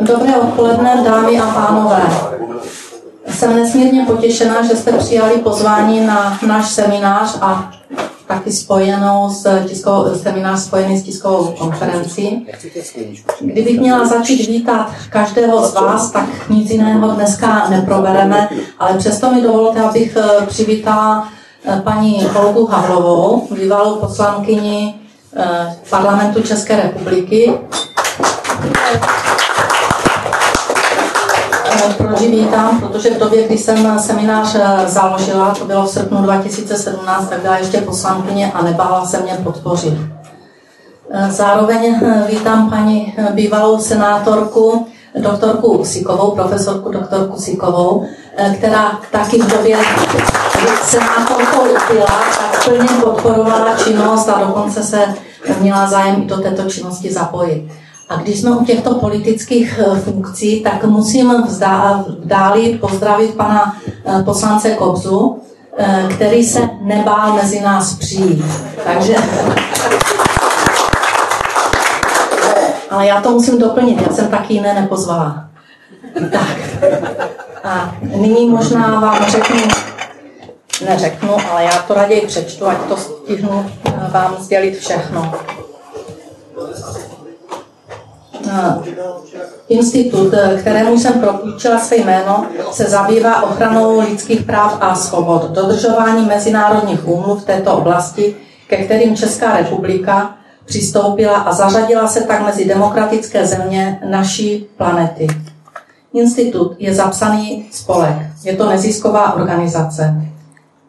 Dobré odpoledne, dámy a pánové. Jsem nesmírně potěšená, že jste přijali pozvání na náš seminář a taky spojenou s tiskovou, seminář spojený s tiskovou konferencí. Kdybych měla začít vítat každého z vás, tak nic jiného dneska neprobereme, ale přesto mi dovolte, abych eh, přivítala eh, paní Olgu Havlovou, bývalou poslankyni eh, parlamentu České republiky. Ji vítám, protože v době, kdy jsem seminář eh, založila, to bylo v srpnu 2017, tak byla ještě poslankyně a nebála se mě podpořit. Eh, zároveň eh, vítám paní bývalou senátorku, doktorku Usikovou, profesorku doktorku Usikovou, která taky v době, senátorkou byla, tak plně podporovala činnost a dokonce se měla zájem i do této činnosti zapojit. A když jsme u těchto politických eh, funkcí, tak musím dáli pozdravit pana eh, poslance Kobzu, eh, který se nebál mezi nás přijít. Takže... Ale já to musím doplnit, já jsem taky jiné nepozvala. Tak. A nyní možná vám řeknu, neřeknu, ale já to raději přečtu, ať to stihnu vám sdělit všechno. Institut, kterému jsem propůjčila své jméno, se zabývá ochranou lidských práv a svobod, dodržování mezinárodních úmluv v této oblasti, ke kterým Česká republika přistoupila a zařadila se tak mezi demokratické země naší planety. Institut je zapsaný spolek. Je to nezisková organizace.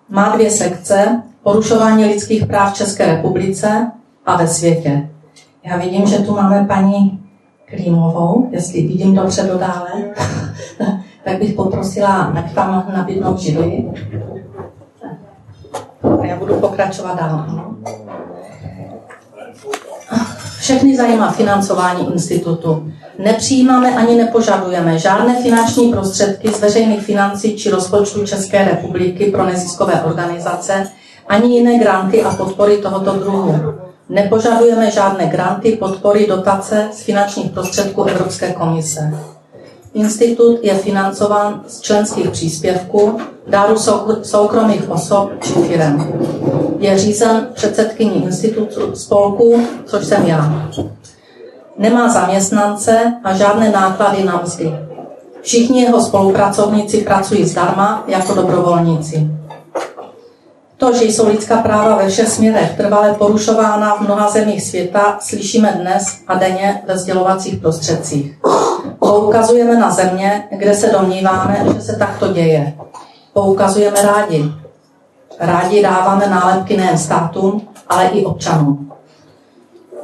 Má dvě sekce, porušování lidských práv v České republice a ve světě. Já vidím, že tu máme paní Klímovou, jestli vidím dobře do dále, tak bych poprosila, ať tam nabídnout židli. A já budu pokračovat dál. Všechny zajímá financování institutu. Nepřijímáme ani nepožadujeme žádné finanční prostředky z veřejných financí či rozpočtu České republiky pro neziskové organizace, ani jiné granty a podpory tohoto druhu. Nepožadujeme žádné granty, podpory, dotace z finančních prostředků Evropské komise. Institut je financován z členských příspěvků, dáru soukromých osob či firm. Je řízen předsedkyní institutu spolku, což jsem já. Nemá zaměstnance a žádné náklady na mzdy. Všichni jeho spolupracovníci pracují zdarma jako dobrovolníci. To, že jsou lidská práva ve všech směrech trvale porušována v mnoha zemích světa, slyšíme dnes a denně ve sdělovacích prostředcích. Poukazujeme na země, kde se domníváme, že se takto děje. Poukazujeme rádi. Rádi dáváme nálepky nejen státům, ale i občanům.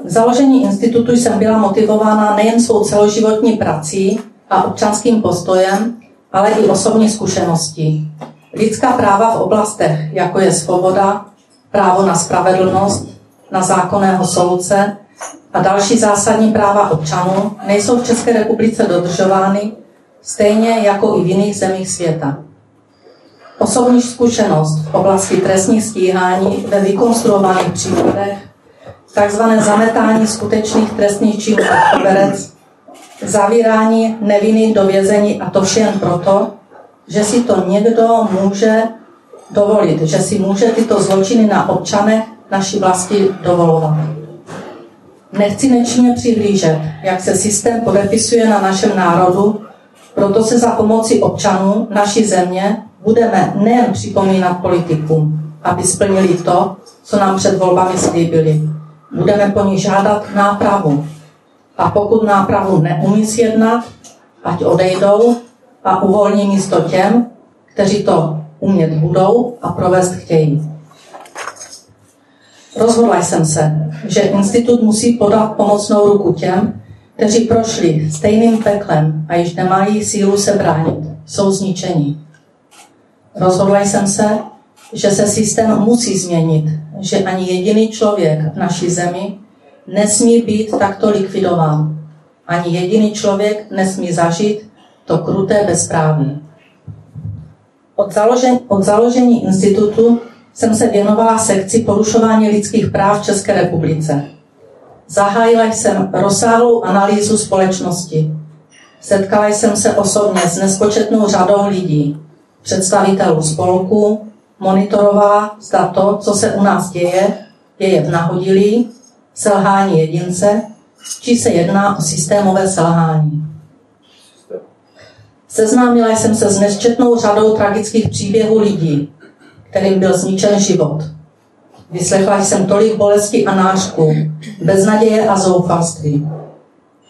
K založení institutu jsem byla motivována nejen svou celoživotní prací a občanským postojem, ale i osobní zkušeností. Lidská práva v oblastech, jako je svoboda, právo na spravedlnost, na zákonného soudce a další zásadní práva občanů, nejsou v České republice dodržovány, stejně jako i v jiných zemích světa. Osobní zkušenost v oblasti trestních stíhání ve vykonstruovaných případech, takzvané zametání skutečných trestných činů koberec, zavírání nevinných do vězení a to vše jen proto, že si to někdo může dovolit, že si může tyto zločiny na občanech naší vlasti dovolovat. Nechci nečinně přihlížet, jak se systém podepisuje na našem národu, proto se za pomoci občanů naší země budeme nejen připomínat politikům, aby splnili to, co nám před volbami slíbili. Budeme po nich žádat nápravu. A pokud nápravu neumí sjednat, ať odejdou a uvolní místo těm, kteří to umět budou a provést chtějí. Rozhodla jsem se, že institut musí podat pomocnou ruku těm, kteří prošli stejným peklem a již nemají sílu se bránit, jsou zničení. Rozhodla jsem se, že se systém musí změnit, že ani jediný člověk v naší zemi nesmí být takto likvidován. Ani jediný člověk nesmí zažít to kruté bezpráví. Od založení, od založení institutu jsem se věnovala sekci porušování lidských práv v České republice. Zahájila jsem rozsáhlou analýzu společnosti. Setkala jsem se osobně s nespočetnou řadou lidí, představitelů spolku, monitorovala, zda to, co se u nás děje, děje v nahodilí, selhání jedince, či se jedná o systémové selhání. Seznámila jsem se s nesčetnou řadou tragických příběhů lidí, kterým byl zničen život. Vyslechla jsem tolik bolesti a nářků, beznaděje a zoufalství.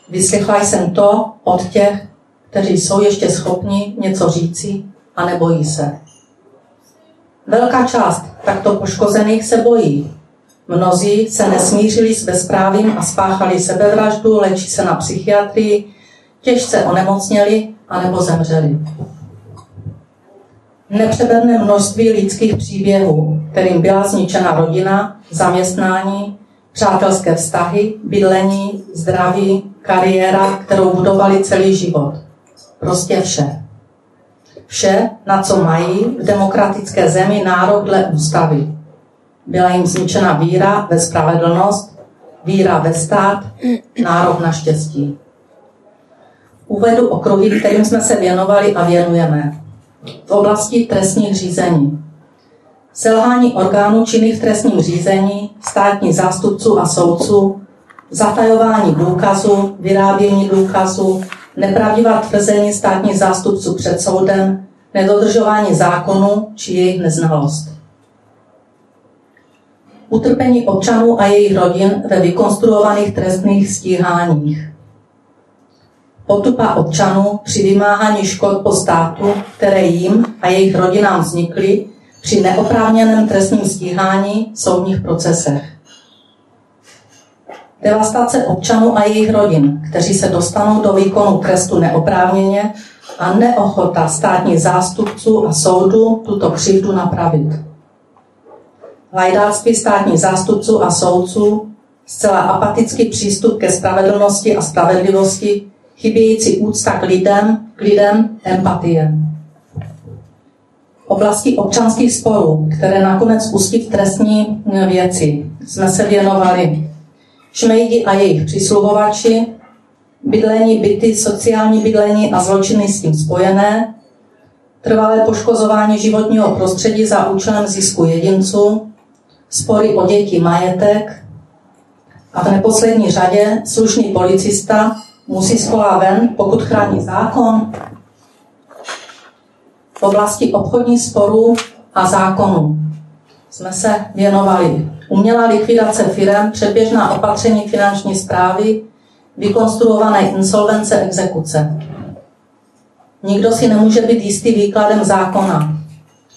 Vyslechla jsem to od těch, kteří jsou ještě schopni něco říci a nebojí se. Velká část takto poškozených se bojí. Mnozí se nesmířili s bezprávím a spáchali sebevraždu, léčí se na psychiatrii, těžce onemocněli anebo zemřeli. Nepřeberné množství lidských příběhů, kterým byla zničena rodina, zaměstnání, přátelské vztahy, bydlení, zdraví, kariéra, kterou budovali celý život. Prostě vše. Vše, na co mají v demokratické zemi nárok dle ústavy. Byla jim zničena víra ve spravedlnost, víra ve stát, nárok na štěstí. Uvedu okruhy, kterým jsme se věnovali a věnujeme. V oblasti trestních řízení. Selhání orgánů činných v trestním řízení, státních zástupců a soudců, zatajování důkazu, vyrábění důkazu, nepravdivá tvrzení státních zástupců před soudem, nedodržování zákonu či jejich neznalost. Utrpení občanů a jejich rodin ve vykonstruovaných trestných stíháních. Potupa občanů při vymáhání škod po státu, které jim a jejich rodinám vznikly při neoprávněném trestním stíhání v soudních procesech. Devastace občanů a jejich rodin, kteří se dostanou do výkonu trestu neoprávněně a neochota státních zástupců a soudu tuto křivdu napravit. Lajdáctví státních zástupců a soudců, zcela apatický přístup ke spravedlnosti a spravedlivosti, chybějící úcta k lidem, k lidem empatie. Oblasti občanských sporů, které nakonec pustí v trestní věci, jsme se věnovali šmejdi a jejich přisluhovači, bydlení, byty, sociální bydlení a zločiny s tím spojené, trvalé poškozování životního prostředí za účelem zisku jedinců, spory o děti majetek a v neposlední řadě slušný policista musí z ven, pokud chrání zákon. V oblasti obchodních sporů a zákonů jsme se věnovali umělá likvidace firm, předběžná opatření finanční zprávy, vykonstruované insolvence exekuce. Nikdo si nemůže být jistý výkladem zákona.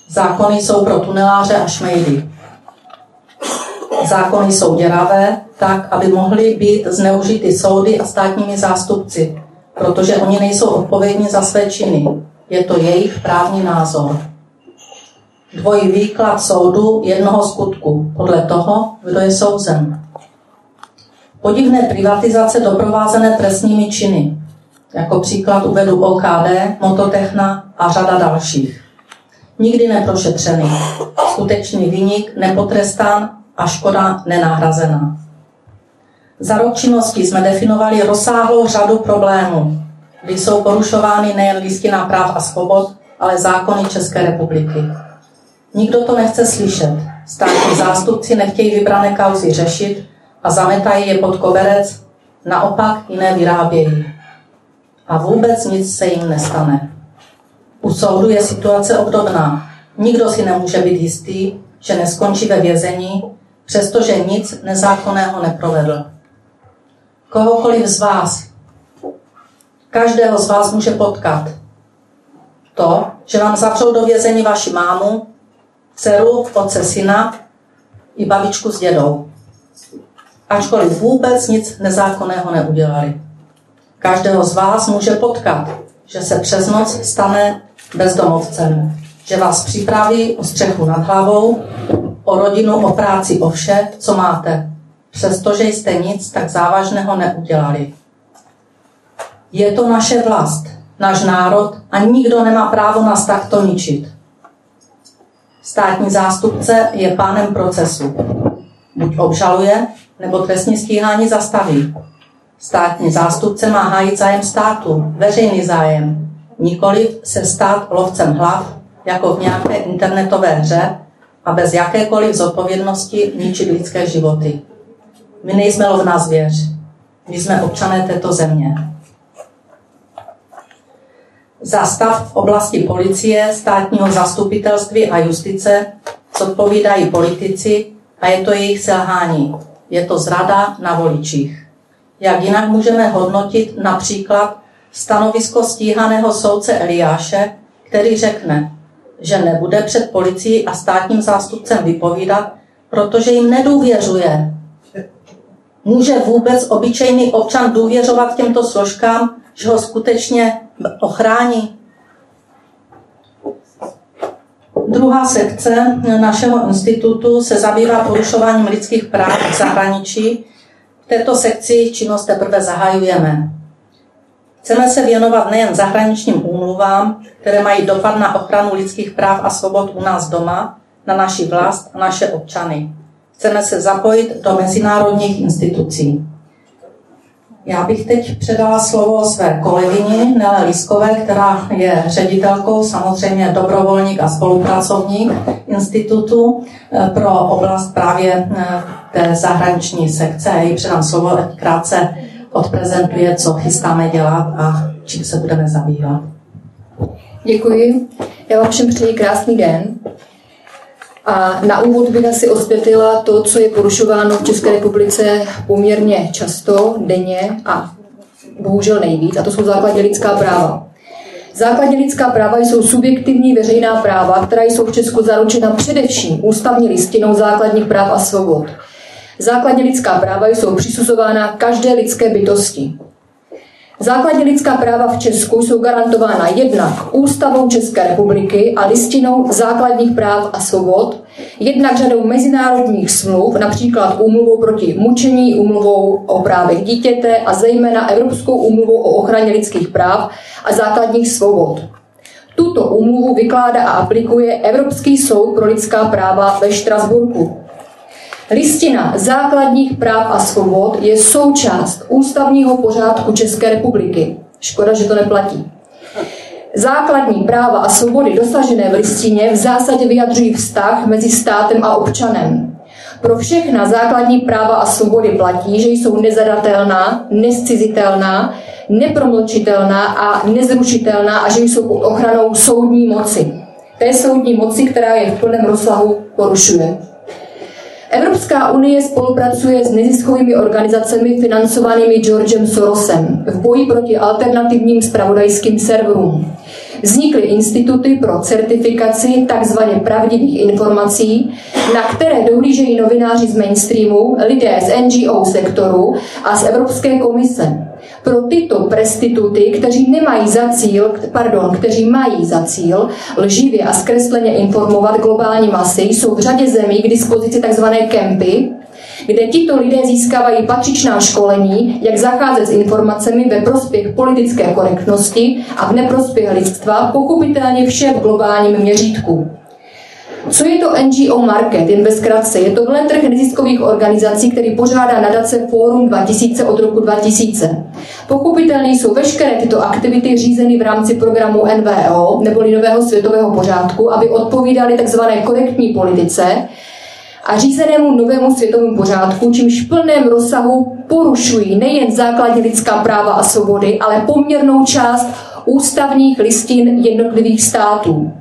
Zákony jsou pro tuneláře a šmejdy. Zákony jsou děravé, tak, aby mohly být zneužity soudy a státními zástupci, protože oni nejsou odpovědní za své činy. Je to jejich právní názor. Dvojí výklad soudu jednoho skutku podle toho, kdo je souzen. Podivné privatizace doprovázené trestními činy. Jako příklad uvedu OKD, Mototechna a řada dalších. Nikdy neprošetřený. Skutečný vynik nepotrestán a škoda nenahrazená. Za rok činnosti jsme definovali rozsáhlou řadu problémů, kdy jsou porušovány nejen listina práv a svobod, ale zákony České republiky. Nikdo to nechce slyšet. Státní zástupci nechtějí vybrané kauzy řešit a zametají je pod koberec, naopak jiné vyrábějí. A vůbec nic se jim nestane. U soudu je situace obdobná. Nikdo si nemůže být jistý, že neskončí ve vězení, přestože nic nezákonného neprovedl. Kohokoliv z vás, každého z vás může potkat to, že vám zavřou do vězení vaši mámu, dceru, otce syna i babičku s dědou. Ačkoliv vůbec nic nezákonného neudělali. Každého z vás může potkat, že se přes noc stane bezdomovcem, že vás připraví o střechu nad hlavou, o rodinu, o práci, o vše, co máte, přestože jste nic tak závažného neudělali. Je to naše vlast, náš národ a nikdo nemá právo nás takto ničit. Státní zástupce je pánem procesu. Buď obžaluje, nebo trestní stíhání zastaví. Státní zástupce má hájit zájem státu, veřejný zájem, nikoliv se stát lovcem hlav, jako v nějaké internetové hře a bez jakékoliv zodpovědnosti ničit lidské životy. My nejsme lovná zvěř, my jsme občané této země. Za stav v oblasti policie, státního zastupitelství a justice zodpovídají politici a je to jejich selhání. Je to zrada na voličích. Jak jinak můžeme hodnotit například stanovisko stíhaného soudce Eliáše, který řekne, že nebude před policií a státním zástupcem vypovídat, protože jim nedůvěřuje. Může vůbec obyčejný občan důvěřovat těmto složkám, že ho skutečně ochrání? Druhá sekce našeho institutu se zabývá porušováním lidských práv v zahraničí. V této sekci činnost teprve zahajujeme. Chceme se věnovat nejen zahraničním úmluvám, které mají dopad na ochranu lidských práv a svobod u nás doma, na naši vlast a naše občany. Chceme se zapojit do mezinárodních institucí. Já bych teď předala slovo své kolegyni Nele Liskové, která je ředitelkou, samozřejmě dobrovolník a spolupracovník institutu eh, pro oblast právě eh, té zahraniční sekce. Já jí předám slovo, krátce odprezentuje, co chystáme dělat a čím se budeme zabývat. Děkuji. Já vám všem přeji krásný den. A na úvod bych asi osvětlila to, co je porušováno v České republice poměrně často, denně a bohužel nejvíc, a to jsou základní lidská práva. Základní lidská práva jsou subjektivní veřejná práva, která jsou v Česku zaručena především ústavní listinou základních práv a svobod. Základní lidská práva jsou přisuzována každé lidské bytosti. Základní lidská práva v Česku jsou garantována jednak Ústavou České republiky a listinou základních práv a svobod, jednak řadou mezinárodních smluv, například úmluvou proti mučení, úmluvou o právech dítěte a zejména Evropskou úmluvou o ochraně lidských práv a základních svobod. Tuto úmluvu vykládá a aplikuje Evropský soud pro lidská práva ve Štrasburku. Listina základních práv a svobod je součást ústavního pořádku České republiky. Škoda, že to neplatí. Základní práva a svobody dosažené v listině v zásadě vyjadřují vztah mezi státem a občanem. Pro všechna základní práva a svobody platí, že jsou nezadatelná, nescizitelná, nepromlčitelná a nezrušitelná a že jsou pod ochranou soudní moci. Té soudní moci, která je v plném rozsahu porušuje. Evropská unie spolupracuje s neziskovými organizacemi financovanými Georgem Sorosem v boji proti alternativním spravodajským serverům. Vznikly instituty pro certifikaci tzv. pravdivých informací, na které dohlížejí novináři z mainstreamu, lidé z NGO sektoru a z Evropské komise pro tyto prestituty, kteří nemají za cíl, pardon, kteří mají za cíl lživě a zkresleně informovat globální masy, jsou v řadě zemí k dispozici tzv. kempy, kde tito lidé získávají patřičná školení, jak zacházet s informacemi ve prospěch politické korektnosti a v neprospěch lidstva, pochopitelně vše v globálním měřítku. Co je to NGO Market? Jen ve. Je to trh neziskových organizací, který pořádá nadace Forum 2000 od roku 2000. Pochopitelně jsou veškeré tyto aktivity řízeny v rámci programu NVO, neboli Nového světového pořádku, aby odpovídaly tzv. korektní politice, a řízenému novému světovému pořádku, čímž v plném rozsahu porušují nejen základní lidská práva a svobody, ale poměrnou část ústavních listin jednotlivých států.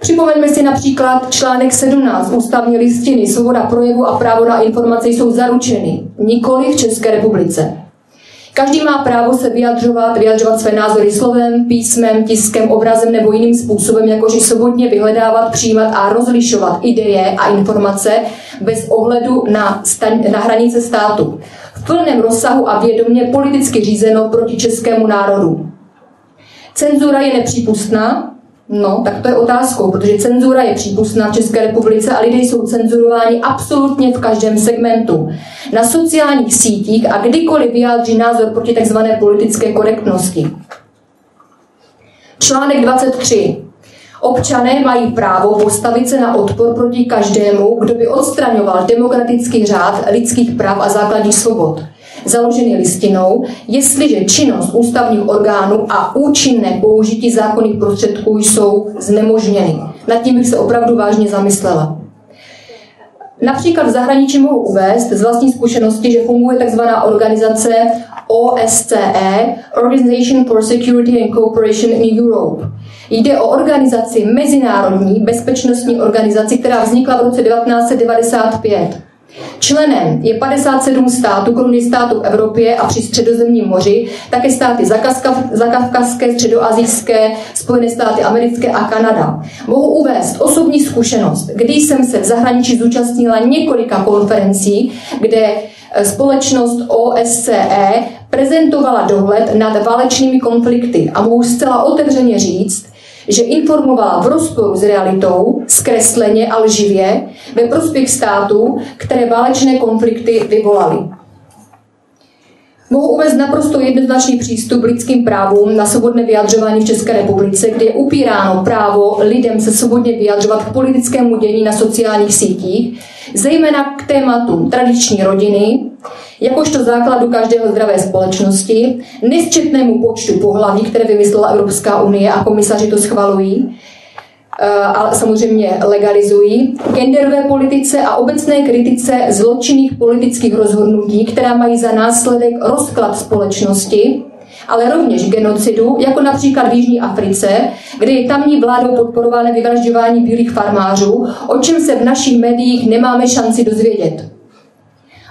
Připomeňme si například článek 17 ústavní listiny. Svoboda projevu a právo na informace jsou zaručeny, nikoli v České republice. Každý má právo se vyjadřovat, vyjadřovat své názory slovem, písmem, tiskem, obrazem nebo jiným způsobem, jakož i svobodně vyhledávat, přijímat a rozlišovat ideje a informace bez ohledu na, staň, na hranice státu. V plném rozsahu a vědomě politicky řízeno proti českému národu. Cenzura je nepřípustná, No, tak to je otázkou, protože cenzura je přípustná v České republice a lidé jsou cenzurováni absolutně v každém segmentu. Na sociálních sítích a kdykoliv vyjádří názor proti tzv. politické korektnosti. Článek 23. Občané mají právo postavit se na odpor proti každému, kdo by odstraňoval demokratický řád lidských práv a základních svobod založený listinou, jestliže činnost ústavních orgánů a účinné použití zákonných prostředků jsou znemožněny. Nad tím bych se opravdu vážně zamyslela. Například v zahraničí mohu uvést z vlastní zkušenosti, že funguje tzv. organizace OSCE, Organization for Security and Cooperation in Europe. Jde o organizaci, mezinárodní bezpečnostní organizaci, která vznikla v roce 1995. Členem je 57 států, kromě států v Evropě a při středozemním moři, také státy zakavkazské, středoazijské, Spojené státy americké a Kanada. Mohu uvést osobní zkušenost, kdy jsem se v zahraničí zúčastnila několika konferencí, kde eh, společnost OSCE prezentovala dohled nad válečnými konflikty a mohu zcela otevřeně říct, že informovala v rozporu s realitou, zkresleně a lživě, ve prospěch států, které válečné konflikty vyvolaly. Mohu uvést naprosto jednoznačný přístup k lidským právům na svobodné vyjadřování v České republice, kde je upíráno právo lidem se svobodně vyjadřovat k politickému dění na sociálních sítích, zejména k tématům tradiční rodiny, jakožto základu každého zdravé společnosti, nesčetnému počtu pohlaví, které vymyslela Evropská unie a komisaři to schvalují, ale samozřejmě legalizují, genderové politice a obecné kritice zločinných politických rozhodnutí, která mají za následek rozklad společnosti, ale rovněž genocidu, jako například v Jižní Africe, kde je tamní vládou podporováno vyvražďování bílých farmářů, o čem se v našich médiích nemáme šanci dozvědět.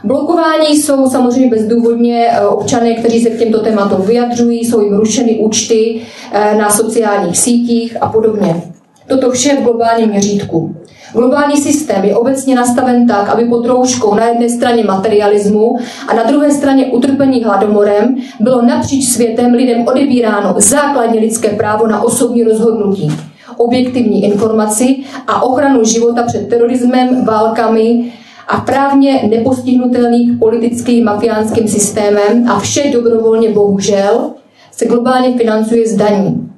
Blokování jsou samozřejmě bezdůvodně eh, občané, kteří se k těmto tématům vyjadřují, jsou jim rušeny účty eh, na sociálních sítích a podobně. Toto vše v globálním měřítku. Globální systém je obecně nastaven tak, aby pod rouškou na jedné straně materialismu a na druhé straně utrpení hladomorem bylo napříč světem lidem odebíráno základní lidské právo na osobní rozhodnutí, objektivní informaci a ochranu života před terorismem, válkami a právně nepostihnutelných politickým mafiánským systémem a vše dobrovolně bohužel se globálně financuje z daní.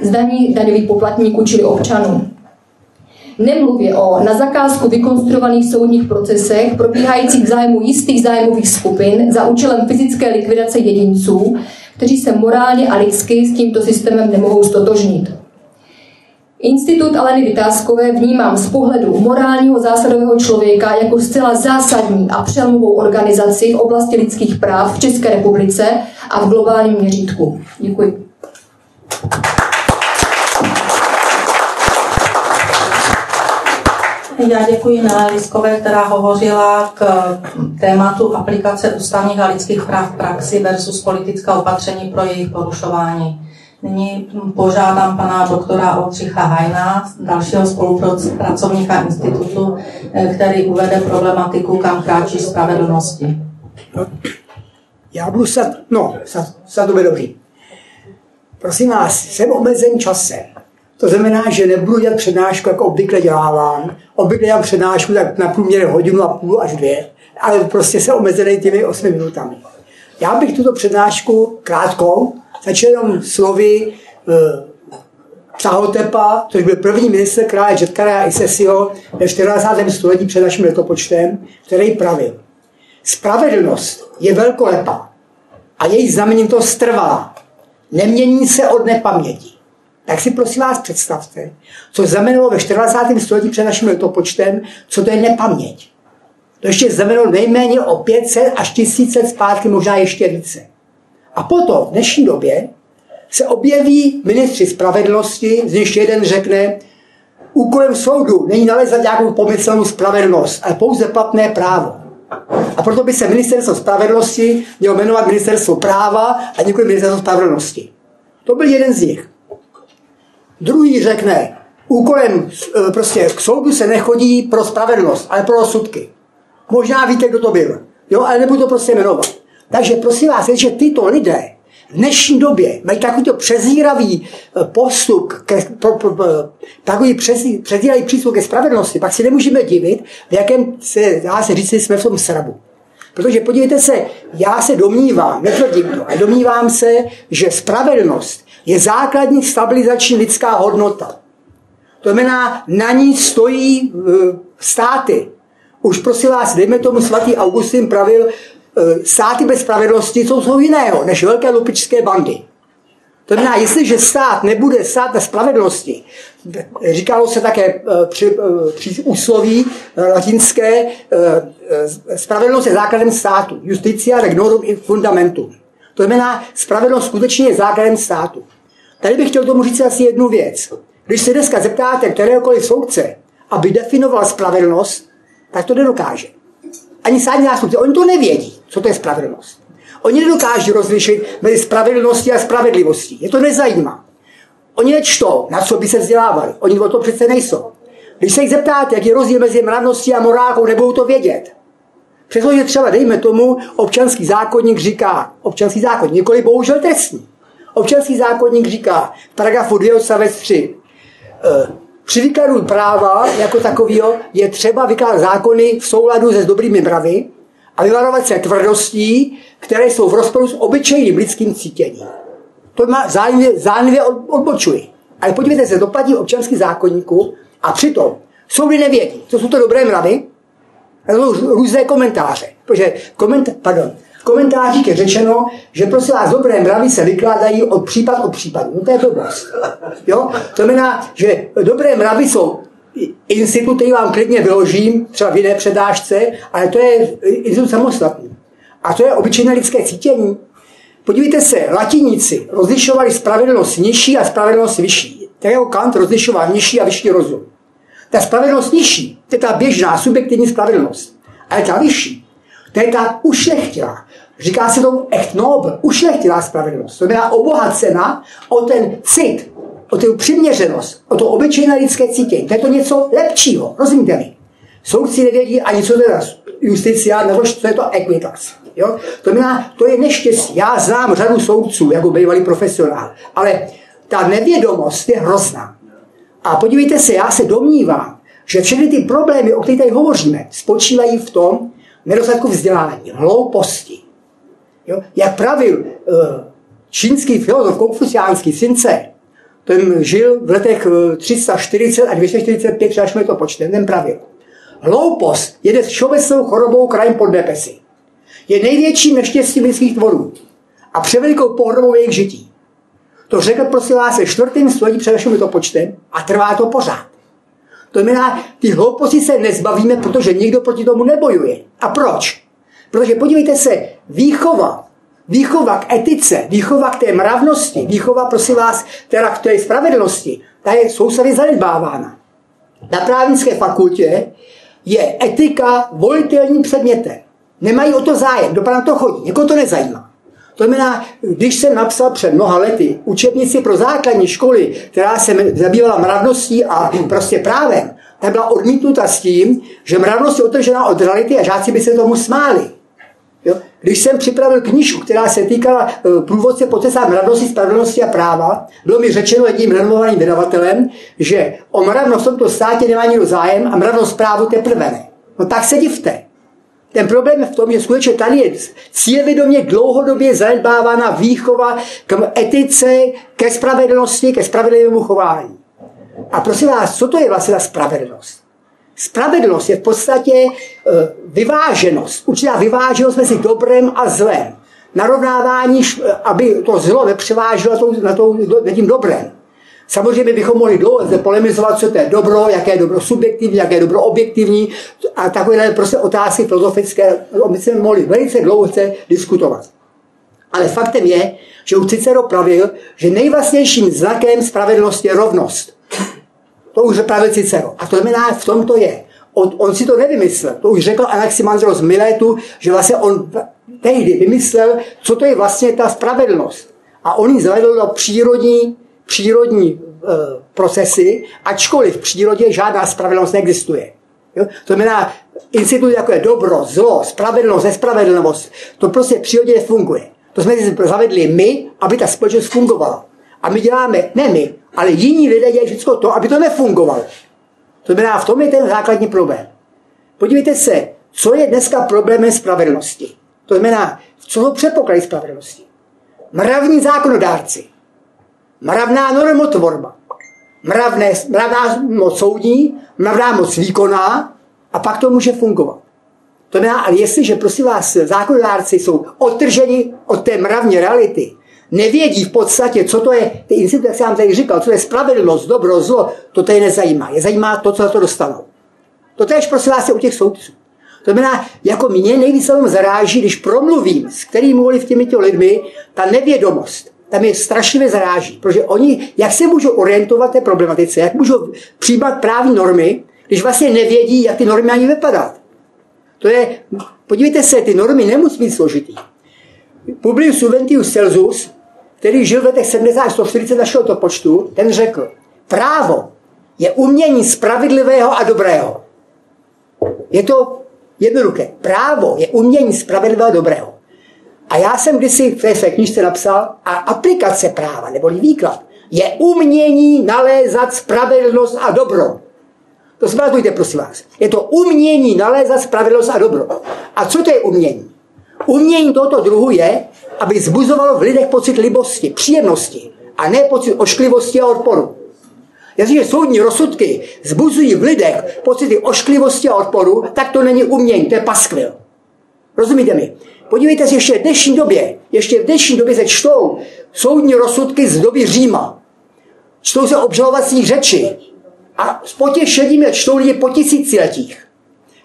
Z daní daňových poplatníků, čili občanů. Nemluvě o na zakázku vykonstruovaných soudních procesech probíhajících v zájmu jistých zájmových skupin za účelem fyzické likvidace jedinců, kteří se morálně a lidsky s tímto systémem nemohou stotožnit. Institut Aleny Vytázkové vnímám z pohledu morálního zásadového člověka jako zcela zásadní a přelomovou organizaci v oblasti lidských práv v České republice a v globálním měřítku. Děkuji. Já děkuji Nele Liskové, která hovořila k tématu aplikace ústavních a lidských práv v praxi versus politická opatření pro jejich porušování. Nyní požádám pana doktora Oldřicha Hajna, dalšího spolupracovníka institutu, eh, který uvede problematiku, kam kráčí spravedlnosti. No, já budu sad, no, sad, sad dobrý. Prosím vás, jsem omezen časem. To znamená, že nebudu dělat přednášku, jako obvykle dělávám. Obvykle dělám přednášku tak na průměr hodinu a půl až dvě, ale prostě jsem omezený těmi osmi minutami. Já bych tuto přednášku krátkou začal jenom slovy e, Psahotepa, což byl první minister krále Džetkara a Isesio ve 14. století před naším letopočtem, který pravil. Spravedlnost je velkolepá a její to trvalá. Nemění se od nepaměti. Tak si prosím vás představte, co znamenalo ve 14. století před naším letopočtem, co to je nepaměť. To ještě znamenalo nejméně o 500 až 1000 let zpátky, možná ještě více. A potom v dnešní době se objeví ministři spravedlnosti, z nich jeden řekne, úkolem soudu není nalezat nějakou pomyslnou spravedlnost, ale pouze platné právo. A proto by se ministerstvo spravedlnosti mělo jmenovat ministerstvo práva a nikoli ministerstvo spravedlnosti. To byl jeden z nich. Druhý řekne, úkolem e, prostě k soudu se nechodí pro spravedlnost, ale pro rozsudky. Možná víte, kdo to byl. Jo, ale nebudu to prostě jmenovat. Takže prosím vás, že tyto lidé v dnešní době mají takovýto přezíravý eh, postup, ke, pro, pro, pro, takový přezíravý přístup ke spravedlnosti, pak si nemůžeme divit, v jakém se, dá se říct, jsme v tom srabu. Protože podívejte se, já se domnívám, netvrdím to, ale domnívám se, že spravedlnost je základní stabilizační lidská hodnota. To znamená, na ní stojí uh, státy. Už prosím vás, dejme tomu svatý Augustin pravil, uh, státy bez spravedlnosti jsou jsou jiného, než velké lupičské bandy. To znamená, jestliže stát nebude stát na spravedlnosti, říkalo se také eh, při, eh, při úsloví eh, latinské, spravedlnost je základem státu. Justicia regnorum in fundamentum. To znamená, spravedlnost skutečně je základem státu. Tady bych chtěl tomu říct asi jednu věc. Když se dneska zeptáte kteréhokoliv soudce, aby definoval spravedlnost, tak to nedokáže. Ani státní zástupci, oni to nevědí, co to je spravedlnost. Oni nedokáží rozlišit mezi spravedlností a spravedlivostí. Je to nezajímá. Oni nečtou, na co by se vzdělávali. Oni o to přece nejsou. Když se jich zeptáte, jak je rozdíl mezi mravností a morálkou, nebudou to vědět. Přestože třeba, dejme tomu, občanský zákonník říká, občanský zákonník, nikoli bohužel trestní. Občanský zákonník říká v paragrafu 2 odstavec 3, e, při výkladu práva jako takového je třeba vykládat zákony v souladu se s dobrými mravy a vyvarovat se tvrdostí, které jsou v rozporu s obyčejným lidským cítěním. To má zájemně, zájemně odbočuji. Ale podívejte se, doplatí občanský zákonníku a přitom soudy nevědí, co jsou to dobré mravy, a to jsou různé komentáře. Protože koment, pardon, v komentářích je řečeno, že prosím vás dobré mravy se vykládají od případ od případu. No to je blbost. Jo? To znamená, že dobré mravy jsou institut, který vám klidně vyložím, třeba v jiné předášce, ale to je institut samostatný. A to je obyčejné lidské cítění. Podívejte se, latiníci rozlišovali spravedlnost nižší a spravedlnost vyšší. Tak jako Kant rozlišoval nižší a vyšší rozum. Ta spravedlnost nižší, to je ta běžná, subjektivní spravedlnost. Ale ta vyšší, to je ta ušlechtilá. Říká se tomu echt noble, ušlechtilá spravedlnost. To znamená obohacena o ten cit, o tu přiměřenost, o to obyčejné lidské cítění. To je to něco lepšího, rozumíte mi? Soudci nevědí ani co to je justicia, nebo co je to equitax. Jo? To znamená, to je neštěstí. Já znám řadu soudců, jako bývalý profesionál, ale ta nevědomost je hrozná. A podívejte se, já se domnívám, že všechny ty problémy, o kterých tady hovoříme, spočívají v tom nedostatku vzdělání, hlouposti. Jo? Jak pravil uh, čínský filozof konfuciánský Since, ten žil v letech 340 a 245, až jsme to počtem, ten pravil. Hloupost je všeobecnou chorobou krajem pod nebesy. Je největším neštěstím lidských tvorů a převelikou pohromou jejich žití. To řekl prosím vás se čtvrtým století před naším počtem a trvá to pořád. To znamená, ty hlouposti se nezbavíme, protože nikdo proti tomu nebojuje. A proč? Protože podívejte se, výchova, výchova k etice, výchova k té mravnosti, výchova, prosím vás, teda k té spravedlnosti, ta je soustavě zanedbávána. Na právnické fakultě je etika volitelným předmětem. Nemají o to zájem, kdo na to chodí, někoho to nezajímá. To znamená, když jsem napsal před mnoha lety učebnici pro základní školy, která se zabývala mravností a prostě právem, ta byla odmítnuta s tím, že mravnost je otržená od reality a žáci by se tomu smáli. Když jsem připravil knižku, která se týkala e, průvodce po cestách mravnosti, spravedlnosti a práva, bylo mi řečeno jedním renomovaným vydavatelem, že o mravnost v tomto státě nemá nikdo zájem a mravnost právu teprve ne. No tak se divte. Ten problém je v tom, že skutečně tady je cílevědomě dlouhodobě zanedbávána výchova k etice, ke spravedlnosti, ke spravedlivému chování. A prosím vás, co to je vlastně ta spravedlnost? Spravedlnost je v podstatě e, vyváženost, určitá vyváženost mezi dobrem a zlem. Narovnávání, aby to zlo nepřeváželo nad tím dobrem. Samozřejmě bychom mohli dlouho polemizovat, co to je dobro, jaké je dobro subjektivní, jaké je dobro objektivní a takové prostě otázky filozofické, my jsme mohli velice dlouho diskutovat. Ale faktem je, že už Cicero pravil, že nejvlastnějším znakem spravedlnosti je rovnost. To už pravil Cicero. A to znamená, v tom to je. On, on si to nevymyslel. To už řekl Anaximandros z Miletu, že vlastně on tehdy vymyslel, co to je vlastně ta spravedlnost. A on ji zavedl do přírodní přírodní e, procesy, ačkoliv v přírodě žádná spravedlnost neexistuje. Jo? To znamená, institut jako je dobro, zlo, spravedlnost, nespravedlnost, to prostě v přírodě funguje. To jsme si zavedli my, aby ta společnost fungovala. A my děláme, ne my, ale jiní lidé dělají všechno to, aby to nefungovalo. To znamená, v tom je ten základní problém. Podívejte se, co je dneska problémem spravedlnosti. To znamená, co jsou předpoklady spravedlnosti. Mravní zákonodárci, mravná normotvorba, Mravné, mravná moc soudní, mravná moc výkonná a pak to může fungovat. To znamená, ale jestliže, prosím vás, zákonodárci jsou odtrženi od té mravní reality, nevědí v podstatě, co to je, ty institut, jak jsem vám tady říkal, co je spravedlnost, dobro, zlo, to tady nezajímá. Je zajímá to, co za to dostanou. To tež prosím vás je u těch soudců. To znamená, jako mě nejvíc se zaráží, když promluvím s kterými v těmito lidmi, ta nevědomost, tam je strašlivě zaráží, protože oni, jak se můžou orientovat té problematice, jak můžou přijímat právní normy, když vlastně nevědí, jak ty normy ani vypadat. To je, podívejte se, ty normy nemusí být složitý. Publius Juventius Celsus, který žil v letech 70 140 našeho to počtu, ten řekl, právo je umění spravedlivého a dobrého. Je to jednoduché. Právo je umění spravedlivého a dobrého. A já jsem kdysi v té své knižce napsal, a aplikace práva, neboli výklad, je umění nalézat spravedlnost a dobro. To zpamatujte, prosím vás. Je to umění nalézat spravedlnost a dobro. A co to je umění? Umění tohoto druhu je, aby zbuzovalo v lidech pocit libosti, příjemnosti a ne pocit ošklivosti a odporu. Jestliže soudní rozsudky zbuzují v lidech pocity ošklivosti a odporu, tak to není umění, to je paskvil. Rozumíte mi? Podívejte se ještě v dnešní době, ještě v dnešní době se čtou soudní rozsudky z doby Říma. Čtou se obžalovací řeči a s potěšením je čtou lidi po tisíciletích.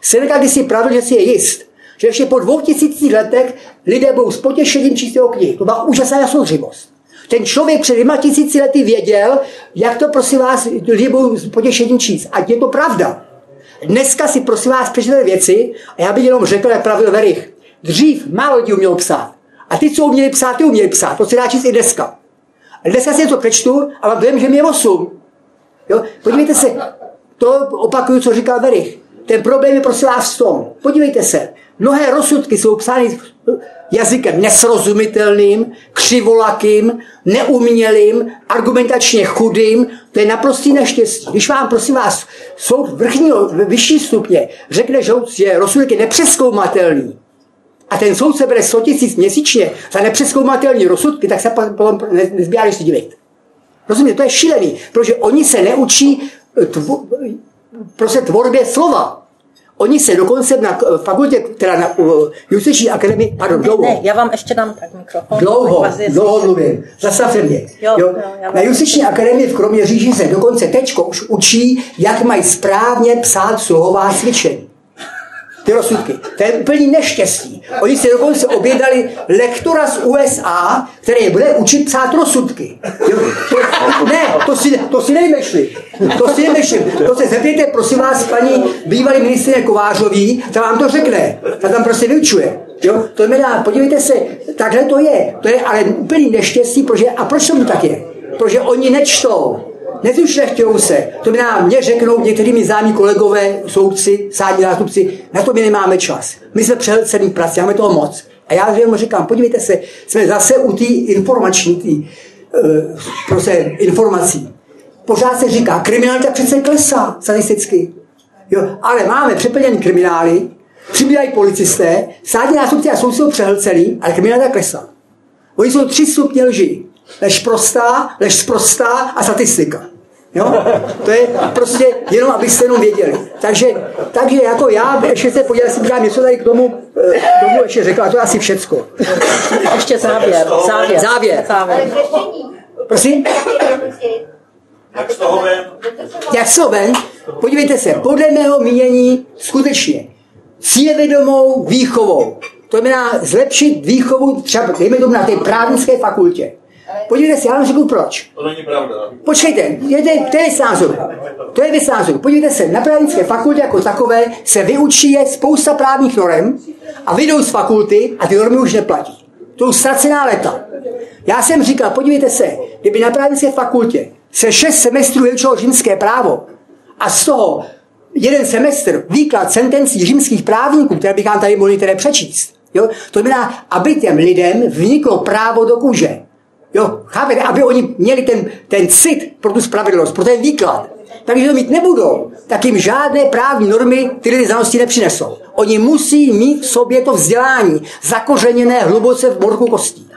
Seneca když si pravil, že si je jist, že ještě po dvou tisících letech lidé budou s potěšením číst jeho knihy. To byla úžasná soudřivost. Ten člověk před dvěma tisíci lety věděl, jak to prosím vás lidi budou s potěšením číst. A je to pravda. Dneska si prosím vás přečtete věci a já bych jenom řekl, jak pravil Verich. Dřív málo lidí umělo psát. A ty, co uměli psát, ty uměli psát. To se dá číst i dneska. A dneska si něco přečtu a mám dojem, že mě je osm. Jo? Podívejte se, to opakuju, co říkal Verich. Ten problém je prosím vás v tom. Podívejte se, mnohé rozsudky jsou psány jazykem nesrozumitelným, křivolakým, neumělým, argumentačně chudým, to je naprostý neštěstí. Když vám, prosím vás, soud vrchního, vyšší stupně řekne, že rozsudek je nepřeskoumatelný, a ten soud se bere 100 tisíc měsíčně za nepřeskoumatelné rozsudky, tak se potom nezbírá, si divit. Rozumíte, to je šílený, protože oni se neučí prostě tvorbě slova. Oni se dokonce na fakultě, teda na uh, justiční akademii, pardon, ne, dlouho. Ne, já vám ještě dám tak mikrofon. Dlouho, dlouho mluvím. Zastavte mě. Jo, jo. jo, na justiční akademii v Kroměříži se dokonce teďko už učí, jak mají správně psát slohová cvičení ty rozsudky. To je úplný neštěstí. Oni si dokonce objednali lektora z USA, který bude učit psát rozsudky. Jo? To, ne, to si, to si nevymešli. To si nevymešli. To se zeptejte, prosím vás, paní bývalý ministrině Kovářový, ta vám to řekne. Ta tam prostě vyučuje. Jo? To znamená, podívejte se, takhle to je. To je ale úplný neštěstí, protože, a proč to tak je? Protože oni nečtou nezušlechtějou se. To by nám mě řeknou některými zámí kolegové, soudci, sádní zástupci, na to my nemáme čas. My jsme přehlcený prací, máme toho moc. A já jenom říkám, podívejte se, jsme zase u té informační, tý, uh, prostě informací. Pořád se říká, kriminalita přece klesá statisticky. Jo, ale máme přeplněný kriminály, přibývají policisté, sádní nástupci a soudci jsou přehlcený, ale kriminalita klesá. Oni jsou tři stupně lži. Lež prostá, lež sprostá a statistika. Jo? To je prostě jenom, abyste jenom věděli. Takže, takže jako já ještě se podívat, jestli bych něco tady k tomu, eh, k tomu ještě řekla, a to je asi všecko. Ještě závěr. Závěr. Závěr. závěr. Prosím? Jak z toho ven? Jak se ven? Podívejte se, podle mého mínění skutečně cílevědomou výchovou. To znamená zlepšit výchovu třeba, dejme tomu na té právnické fakultě. Podívejte se, já vám řeknu proč. To není pravda. Počkejte, je to, to je věc názoru. To je věc názoru. Podívejte se, na právnické fakultě jako takové se vyučí je spousta právních norem a vyjdou z fakulty a ty normy už neplatí. To jsou ztracená leta. Já jsem říkal, podívejte se, kdyby na právnické fakultě se šest semestrů vyučilo římské právo a z toho jeden semestr výklad sentencí římských právníků, které bych vám tady mohli tedy přečíst, jo? to znamená, aby těm lidem vniklo právo do kůže. Jo, chápete, aby oni měli ten, ten cit pro tu spravedlnost, pro ten výklad. Tak když to mít nebudou, tak jim žádné právní normy ty lidi znalosti nepřinesou. Oni musí mít v sobě to vzdělání, zakořeněné hluboce v morku kostí.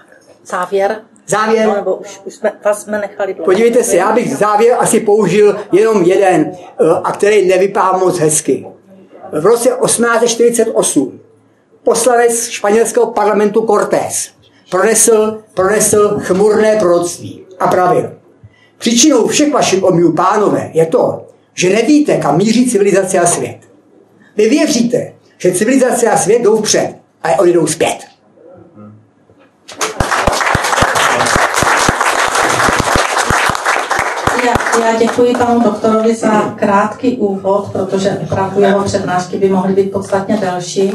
Závěr. Závěr. No, nebo už, už jsme, vás jsme nechali dlouho. Podívejte se, já bych závěr asi použil jenom jeden, eh, a který nevypadá moc hezky. V roce 1848 poslanec španělského parlamentu Cortés pronesl, pronesl chmurné proroctví a pravil. Příčinou všech vašich omylů, pánové, je to, že nevíte, kam míří civilizace a svět. Vy věříte, že civilizace a svět jdou vpřed a oni jdou zpět. Já, já děkuji panu doktorovi za krátký úvod, protože opravdu jeho přednášky by mohly být podstatně delší,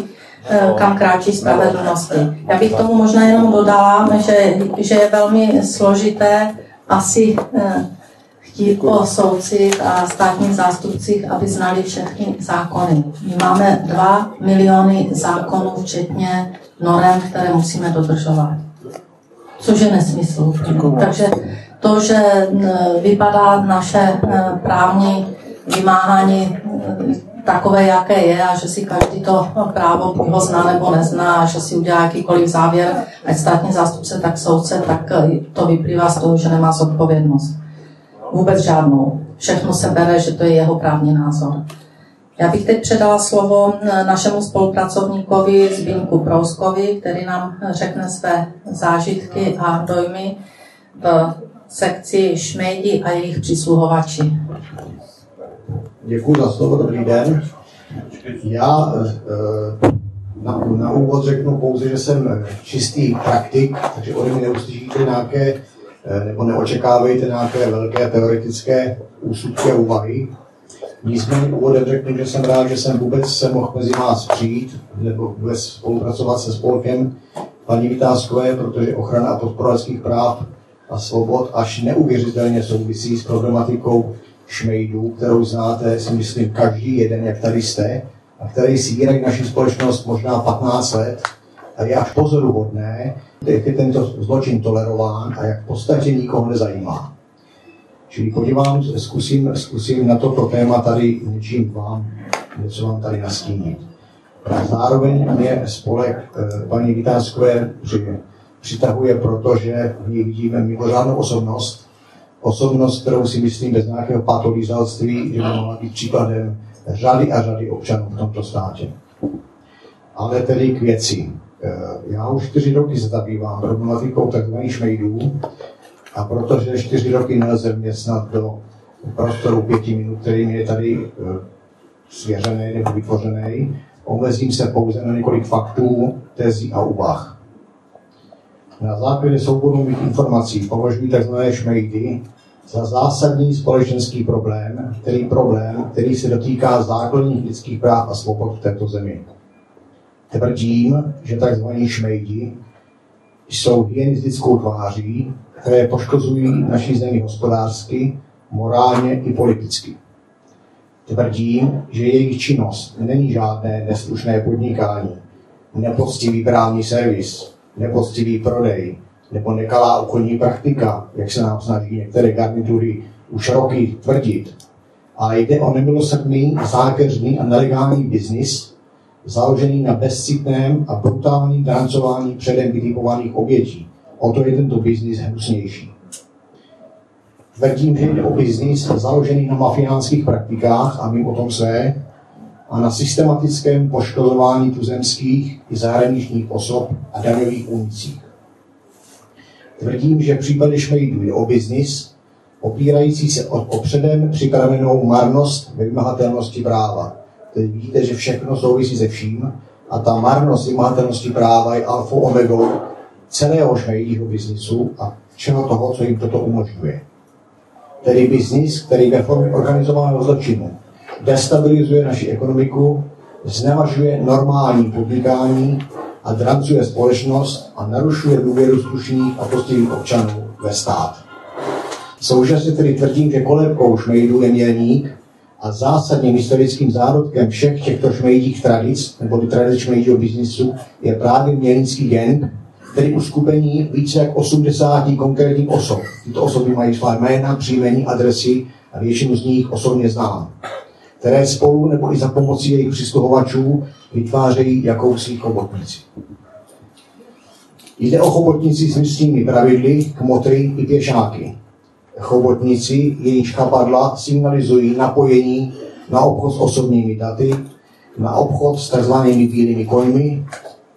kam kráčí spravedlnosti. Já bych tomu možná jenom dodala, že, že je velmi složité asi eh, chtít po soudcích a státních zástupcích, aby znali všechny zákony. My máme dva miliony zákonů, včetně norem, které musíme dodržovat. Což je nesmysl. Takže to, že vypadá naše právní vymáhání takové, jaké je a že si každý to právo ho zná nebo nezná a že si udělá jakýkoliv závěr, ať státní zástupce, tak soudce, tak to vyplývá z toho, že nemá zodpovědnost. Vůbec žádnou. Všechno se bere, že to je jeho právní názor. Já bych teď předala slovo našemu spolupracovníkovi Zbínku Prouskovi, který nám řekne své zážitky a dojmy v sekci šmejdi a jejich přisluhovači. Děkuji za slovo, dobrý den. Já eh, na, na úvod řeknu pouze, že jsem čistý praktik, takže ode mě neuslyšíte nějaké, eh, nebo neočekávejte nějaké velké teoretické úsudky a úvahy. Nicméně úvodem řeknu, že jsem rád, že jsem vůbec se mohl mezi vás přijít, nebo vůbec spolupracovat se spolkem paní Vytázkové, protože ochrana a práv a svobod až neuvěřitelně souvisí s problematikou šmejdů, kterou znáte, si myslím, každý jeden, jak tady jste, a který si jinak naši společnost možná 15 let, a je až pozoruhodné, jak je tento zločin tolerován a jak v podstatě nikoho nezajímá. Čili podívám, zkusím, zkusím na toto téma tady něčím vám, něco vám tady nastínit. A zároveň mě spolek eh, paní Vytázkové při přitahuje, protože v ní vidíme mimořádnou osobnost, osobnost, kterou si myslím bez nějakého patolizalství, že by mohla být příkladem řady a řady občanů v tomto státě. Ale tedy k věci. Eh, já už čtyři roky se zabývám problematikou tzv. šmejdů a protože čtyři roky nelze vměstnat do prostoru pěti minut, který mi je tady eh, svěřený nebo vytvořený, omezím se pouze na několik faktů, tezí a úvah. Na základě souboru mých informací považují tzv. šmejdy za zásadní společenský problém, který problém, který se dotýká základních lidských práv a svobod v této zemi. Tvrdím, že tzv. šmejdi jsou hyenistickou tváří, které poškozují naší zemi hospodářsky, morálně i politicky. Tvrdím, že jejich činnost není žádné neslušné podnikání, nepoctivý právní servis, nepoctivý prodej nebo nekalá obchodní praktika, jak se nám snaží některé garnitury už roky tvrdit, ale jde o nemilosrdný, zákeřný a nelegální biznis, založený na bezcitném a brutálním drancování předem vytipovaných obětí. O to je tento biznis hnusnější. Tvrdím, že jde o biznis založený na mafiánských praktikách a mimo tom své, a na systematickém poškozování tuzemských i zahraničních osob a daňových unicích. Tvrdím, že v případě Šmejdů jde o biznis, opírající se o, o předem připravenou marnost vymahatelnosti práva. Tedy vidíte, že všechno souvisí se vším a ta marnost vymahatelnosti práva je alfa omegou celého šmejdího biznisu a všeho toho, co jim toto umožňuje. Tedy biznis, který ve formě organizovaného zločinu destabilizuje naši ekonomiku, znevažuje normální podnikání a drancuje společnost a narušuje důvěru slušných a postivých občanů ve stát. Současně tedy tvrdím, že kolebkou šmejdů je mělník a zásadním historickým zárodkem všech těchto šmejdích tradic, nebo tradic šmejdího biznisu, je právě mělnický gang, tedy uskupení více jak 80 konkrétních osob. Tyto osoby mají svá jména, příjmení, adresy a většinu z nich osobně znám které spolu nebo i za pomocí jejich přisluhovačů vytvářejí jakousi chobotnici. Jde o chobotnici s místními pravidly, kmotry i pěšáky. Chobotnici, jejíž chapadla signalizují napojení na obchod s osobními daty, na obchod s tzv. bílými koňmi,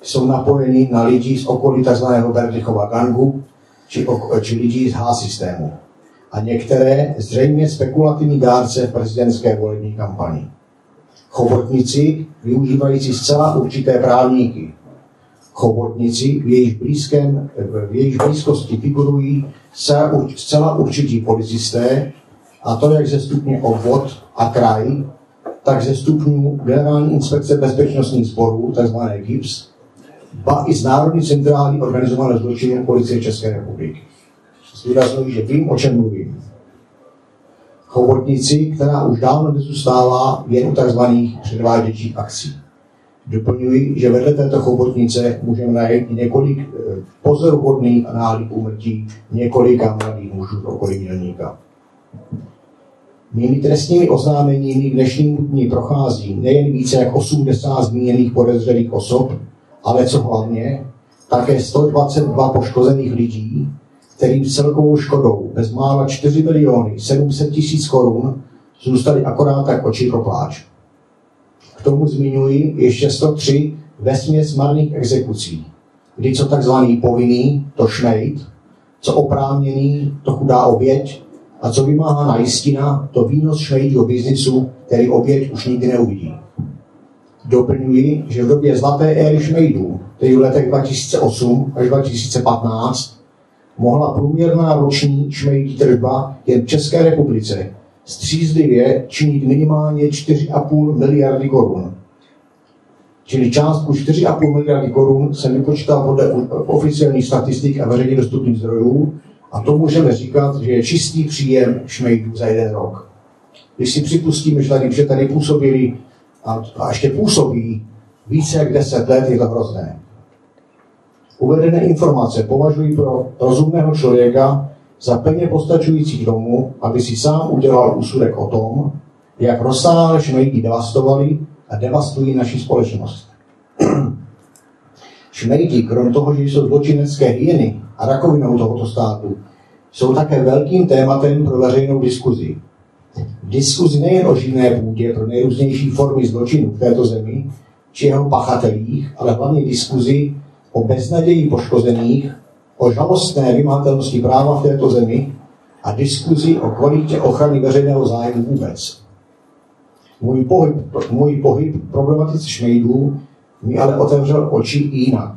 jsou napojeni na lidi z okolí tzv. Berlichova gangu či, či lidí z H-systému a některé zřejmě spekulativní dárce v prezidentské volební kampani. Chobotnici využívající zcela určité právníky. Chobotnici, v jejich, blízkém, v jejich blízkosti figurují zcela, určití policisté, a to jak ze stupně obvod a kraj, tak ze stupňů Generální inspekce bezpečnostních sborů, tzv. GIPS, ba i z Národní centrály organizované zločiny policie České republiky. Zdůraznuju, že vím, o čem mluvím. Chobotnici, která už dávno nezůstává jen u tzv. předváděčích akcí. Doplňuji, že vedle této chobotnice můžeme najít několik eh, pozoruhodných a náhlých úmrtí několika mladých mužů v okolí milníka. Mými trestními oznámeními k dnešnímu dní prochází nejen více jak 80 zmíněných podezřelých osob, ale co hlavně, také 122 poškozených lidí, kterým celkovou škodou bezmála 4 miliony 700 tisíc korun zůstaly akorát tak oči pro pláč. K tomu zmiňuji ještě 103 vesměs marných exekucí, kdy co takzvaný povinný, to šmejd, co oprávněný, to chudá oběť, a co vymáhaná jistina, to výnos šmejdího biznisu, který oběť už nikdy neuvidí. Doplňuji, že v době zlaté éry šmejdů, tedy v letech 2008 až 2015, mohla průměrná roční šmejdí tržba jen v České republice střízlivě činit minimálně 4,5 miliardy korun. Čili částku 4,5 miliardy korun se nepočítá podle oficiálních statistik a veřejně dostupných zdrojů a to můžeme říkat, že je čistý příjem šmejdů za jeden rok. Když si připustíme, že tady, že tady působili a, a ještě působí více jak 10 let, je to hrozné. Uvedené informace považuji pro rozumného člověka za plně postačující k tomu, aby si sám udělal úsudek o tom, jak rozsáhle šmejdi devastovali a devastují naši společnost. šmejdi, krom toho, že jsou zločinecké hyeny a rakovinou tohoto státu, jsou také velkým tématem pro veřejnou diskuzi. Diskuzi nejen o živné půdě pro nejrůznější formy zločinu v této zemi, či jeho pachatelích, ale hlavně diskuzi o beznaději poškozených, o žalostné vymahatelnosti práva v této zemi a diskuzi o kvalitě ochrany veřejného zájmu vůbec. Můj pohyb, můj pohyb problematice šmejdů mi ale otevřel oči i jinak.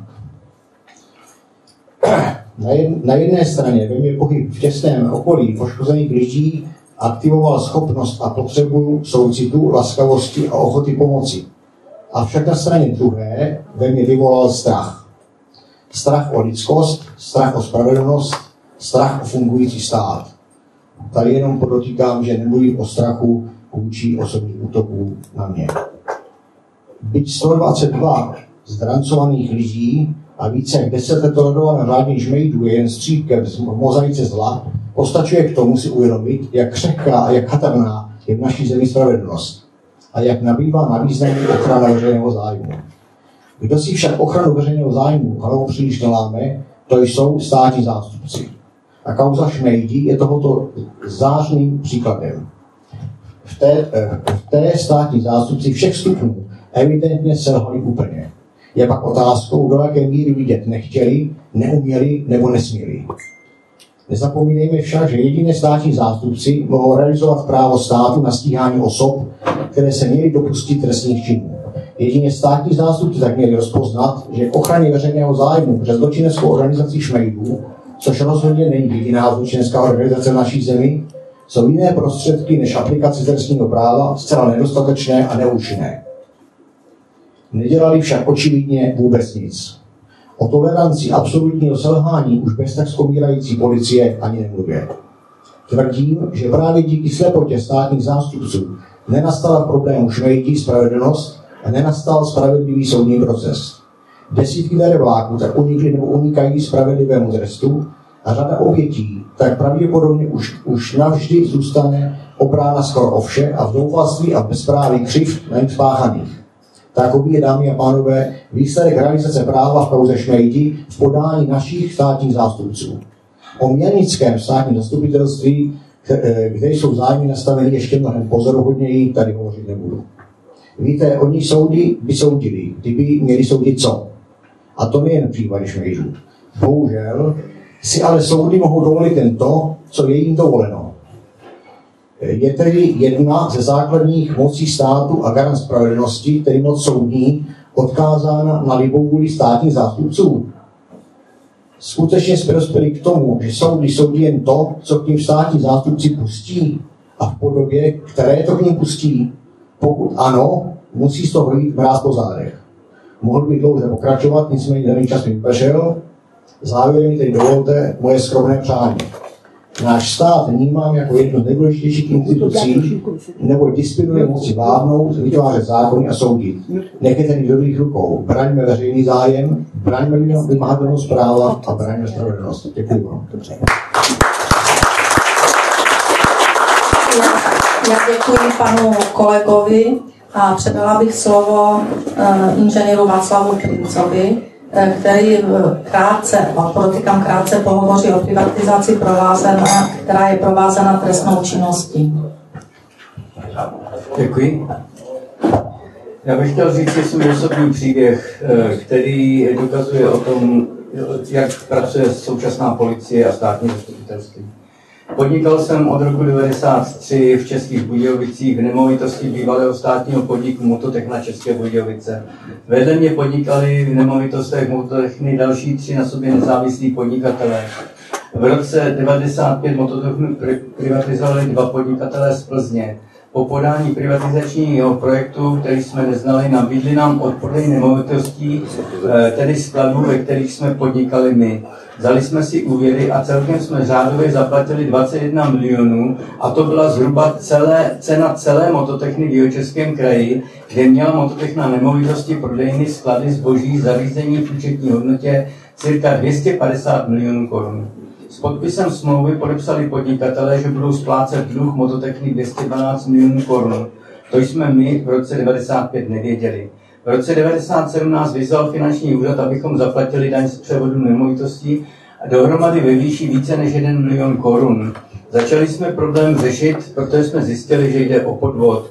Na, jed, na jedné straně ve mě pohyb v těsném okolí poškozených lidí aktivoval schopnost a potřebu soucitu, laskavosti a ochoty pomoci. Avšak na straně druhé ve mě vyvolal strach. Strach o lidskost, strach o spravedlnost, strach o fungující stát. Tady jenom podotýkám, že nemluvím o strachu vůči osobních útoků na mě. Byť 122 zdrancovaných lidí a více jak 10 let tolerované řádný žmejdů je jen střípkem z mozaice zla, postačuje k tomu si uvědomit, jak křehká a jak chatrná je v naší zemi spravedlnost a jak nabývá na významu ochrana veřejného zájmu. Kdo si však ochranu veřejného zájmu hlavou příliš neláme, to jsou státní zástupci. A kauza Šmejdi je tohoto zářným příkladem. V té, eh, v té státní zástupci všech stupňů evidentně selhali úplně. Je pak otázkou, do jaké míry vidět nechtěli, neuměli nebo nesměli. Nezapomínejme však, že jediné státní zástupci mohou realizovat právo státu na stíhání osob, které se měly dopustit trestných činů. Jedině státní zástupci tak měli rozpoznat, že k ochraně veřejného zájmu přes zločineckou organizaci Šmejdů, což rozhodně není jediná zločinecká organizace v naší zemi, jsou jiné prostředky než aplikace trestního práva zcela nedostatečné a neúčinné. Nedělali však očividně vůbec nic. O toleranci absolutního selhání už bez tak zkomírající policie ani nemluvě. Tvrdím, že právě díky slepotě státních zástupců nenastala problému šmejdí spravedlnost a nenastal spravedlivý soudní proces. Desítky darebáků tak unikly nebo unikají spravedlivému trestu a řada obětí tak pravděpodobně už, už navždy zůstane obrána skoro o vše a v doufalství a bezpráví křiv na nich spáchaných Takový je, dámy a pánové, výsledek realizace práva v kauze Šmejdi v podání našich státních zástupců. O měnickém státním zastupitelství, eh, kde jsou zájmy nastaveny ještě mnohem pozoruhodněji, tady hovořit nebudu. Víte, oni soudy by soudili, kdyby měli soudit co? A to nejen v případě Šmejdů. Bohužel si ale soudy mohou dovolit jen to, co je jim dovoleno. Je tedy jedna ze základních mocí státu a garant spravedlnosti, tedy moc soudní, odkázána na libovůli státních zástupců. Skutečně jsme dospěli k tomu, že soudy soudí jen to, co k ním státní zástupci pustí a v podobě, které to k ním pustí. Pokud ano, musí z toho jít mráz po zádech. Mohl bych dlouze pokračovat, nicméně daný čas mi vypršel. Závěrem tedy dovolte moje skromné přání. Náš stát vnímám jako jednu z nejdůležitějších institucí, nebo disciplinuje moci vládnout, vytvářet zákony a soudit. Nech je tedy v dobrých rukou. Braňme veřejný zájem, braňme vymahatelnost práva a braňme spravedlnost. Děkuji vám. Dobře. Já děkuji panu kolegovi a předala bych slovo uh, inženýru Václavu Princovi, uh, který eh, krátce, a podotýkám krátce, pohovoří o privatizaci, provázená, která je provázena trestnou činností. Děkuji. Já bych chtěl říct si svůj osobní příběh, který dokazuje o tom, jak pracuje současná policie a státní zastupitelství. Podnikal jsem od roku 1993 v Českých Budějovicích v nemovitosti bývalého státního podniku Mototech na České Budějovice. Vedle mě podnikali v nemovitostech Mototechny další tři na sobě nezávislí podnikatelé. V roce 1995 Mototechnu privatizovali dva podnikatelé z Plzně. Po podání privatizačního projektu, který jsme neznali, nabídli nám odpordej nemovitostí, eh, tedy skladů, ve kterých jsme podnikali my. Vzali jsme si úvěry a celkem jsme řádově zaplatili 21 milionů a to byla zhruba celé, cena celé mototechny v Jihočeském kraji, kde měla mototechna nemovitosti, prodejny, sklady, zboží, zařízení v účetní hodnotě cirka 250 milionů korun. S podpisem smlouvy podepsali podnikatelé, že budou splácet dluh mototechny 212 milionů korun. To jsme my v roce 95 nevěděli. V roce 1997 nás vyzval finanční úřad, abychom zaplatili daň z převodu nemovitostí a dohromady ve výši více než 1 milion korun. Začali jsme problém řešit, protože jsme zjistili, že jde o podvod.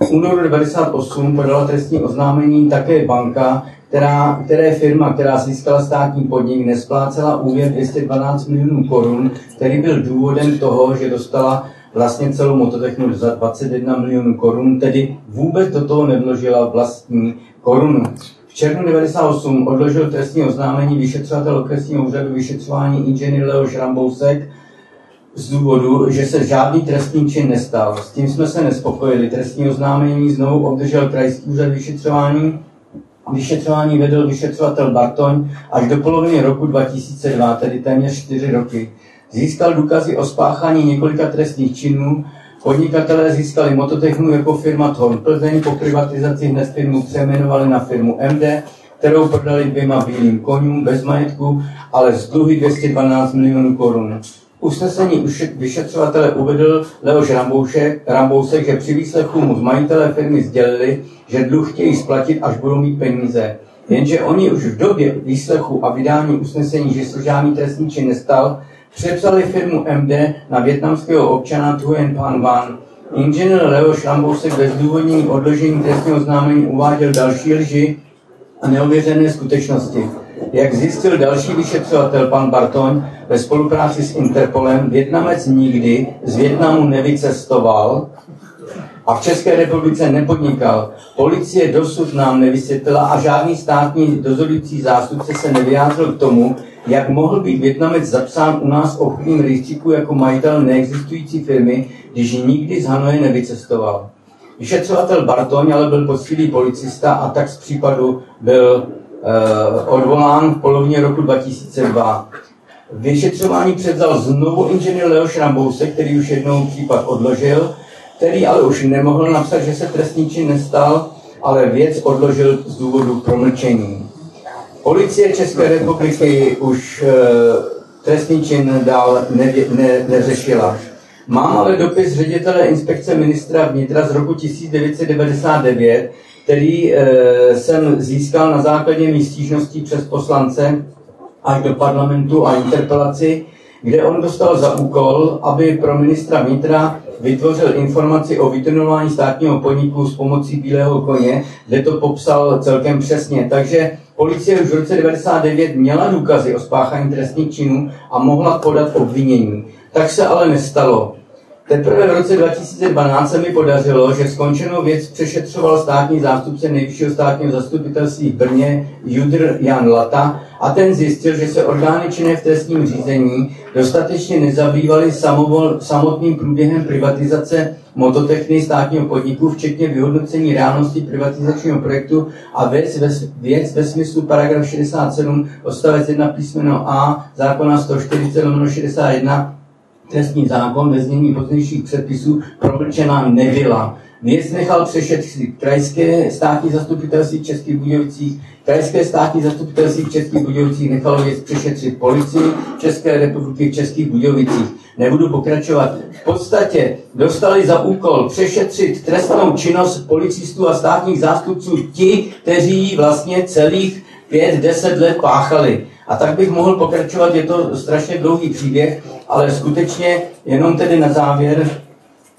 V únoru 1998 podala trestní oznámení také banka, která, které firma, která získala státní podnik, nesplácela úvěr 212 milionů korun, který byl důvodem toho, že dostala vlastně celou mototechnu za 21 milionů korun, tedy vůbec do toho nevložila vlastní korunu. V červnu 98 odložil trestní oznámení vyšetřovatel okresního úřadu vyšetřování inženýr Leo Šrambousek z důvodu, že se žádný trestný čin nestal. S tím jsme se nespokojili. Trestní oznámení znovu obdržel krajský úřad vyšetřování. Vyšetřování vedl vyšetřovatel Bartoň až do poloviny roku 2002, tedy téměř 4 roky. Získal důkazy o spáchání několika trestných činů, Podnikatelé získali mototechnu jako firma Thorn Plzeň, po privatizaci hned firmu přejmenovali na firmu MD, kterou prodali dvěma bílým konům bez majetku, ale z dluhy 212 milionů korun. Usnesení vyšetřovatele uvedl Leoš Ramboušek, Rambousek, že při výslechu mu z majitele firmy sdělili, že dluh chtějí splatit, až budou mít peníze. Jenže oni už v době výslechu a vydání usnesení, že se žádný trestní čin nestal, přepsali firmu MD na větnamského občana Thuyen Pan Van. Inženýr Leo Šlambousek bez důvodní odložení trestního známení uváděl další lži a neověřené skutečnosti. Jak zjistil další vyšetřovatel pan Bartoň ve spolupráci s Interpolem, Větnamec nikdy z Větnamu nevycestoval a v České republice nepodnikal. Policie dosud nám nevysvětlila a žádný státní dozorující zástupce se nevyjádřil k tomu, jak mohl být Větnamec zapsán u nás v obchodním rejstříku jako majitel neexistující firmy, když nikdy z Hanoje nevycestoval. Vyšetřovatel Bartoň ale byl poctivý policista a tak z případu byl uh, odvolán v polovině roku 2002. Vyšetřování převzal znovu inženýr Leo Šrambouse, který už jednou případ odložil, který ale už nemohl napsat, že se trestní čin nestal, ale věc odložil z důvodu promlčení. Policie České republiky už e, trestný čin dál ne, ne, neřešila. Mám ale dopis ředitele inspekce ministra vnitra z roku 1999, který e, jsem získal na základě mých stížností přes poslance až do parlamentu a interpelaci, kde on dostal za úkol, aby pro ministra vnitra vytvořil informaci o vytunování státního podniku s pomocí Bílého koně, kde to popsal celkem přesně. Takže policie už v roce 1999 měla důkazy o spáchání trestných činů a mohla podat obvinění. Tak se ale nestalo. Teprve v roce 2012 se mi podařilo, že skončenou věc přešetřoval státní zástupce nejvyššího státního zastupitelství v Brně Judr Jan Lata a ten zjistil, že se orgány činné v trestním řízení dostatečně nezabývaly samotným průběhem privatizace mototechny státního podniku, včetně vyhodnocení reálnosti privatizačního projektu a věc ve, věc ve smyslu paragraf 67 odstavec 1 písmeno A zákona 140 61 trestní zákon ve znění pozdějších předpisů promlčená nebyla. Věc nechal přešetřit krajské státní zastupitelství v Českých Budějovicích, krajské státní zastupitelství v Českých Budějovicích nechalo věc přešetřit policii České republiky v Českých Budějovicích. Nebudu pokračovat. V podstatě dostali za úkol přešetřit trestnou činnost policistů a státních zástupců ti, kteří vlastně celých pět, deset let páchali. A tak bych mohl pokračovat, je to strašně dlouhý příběh, ale skutečně jenom tedy na závěr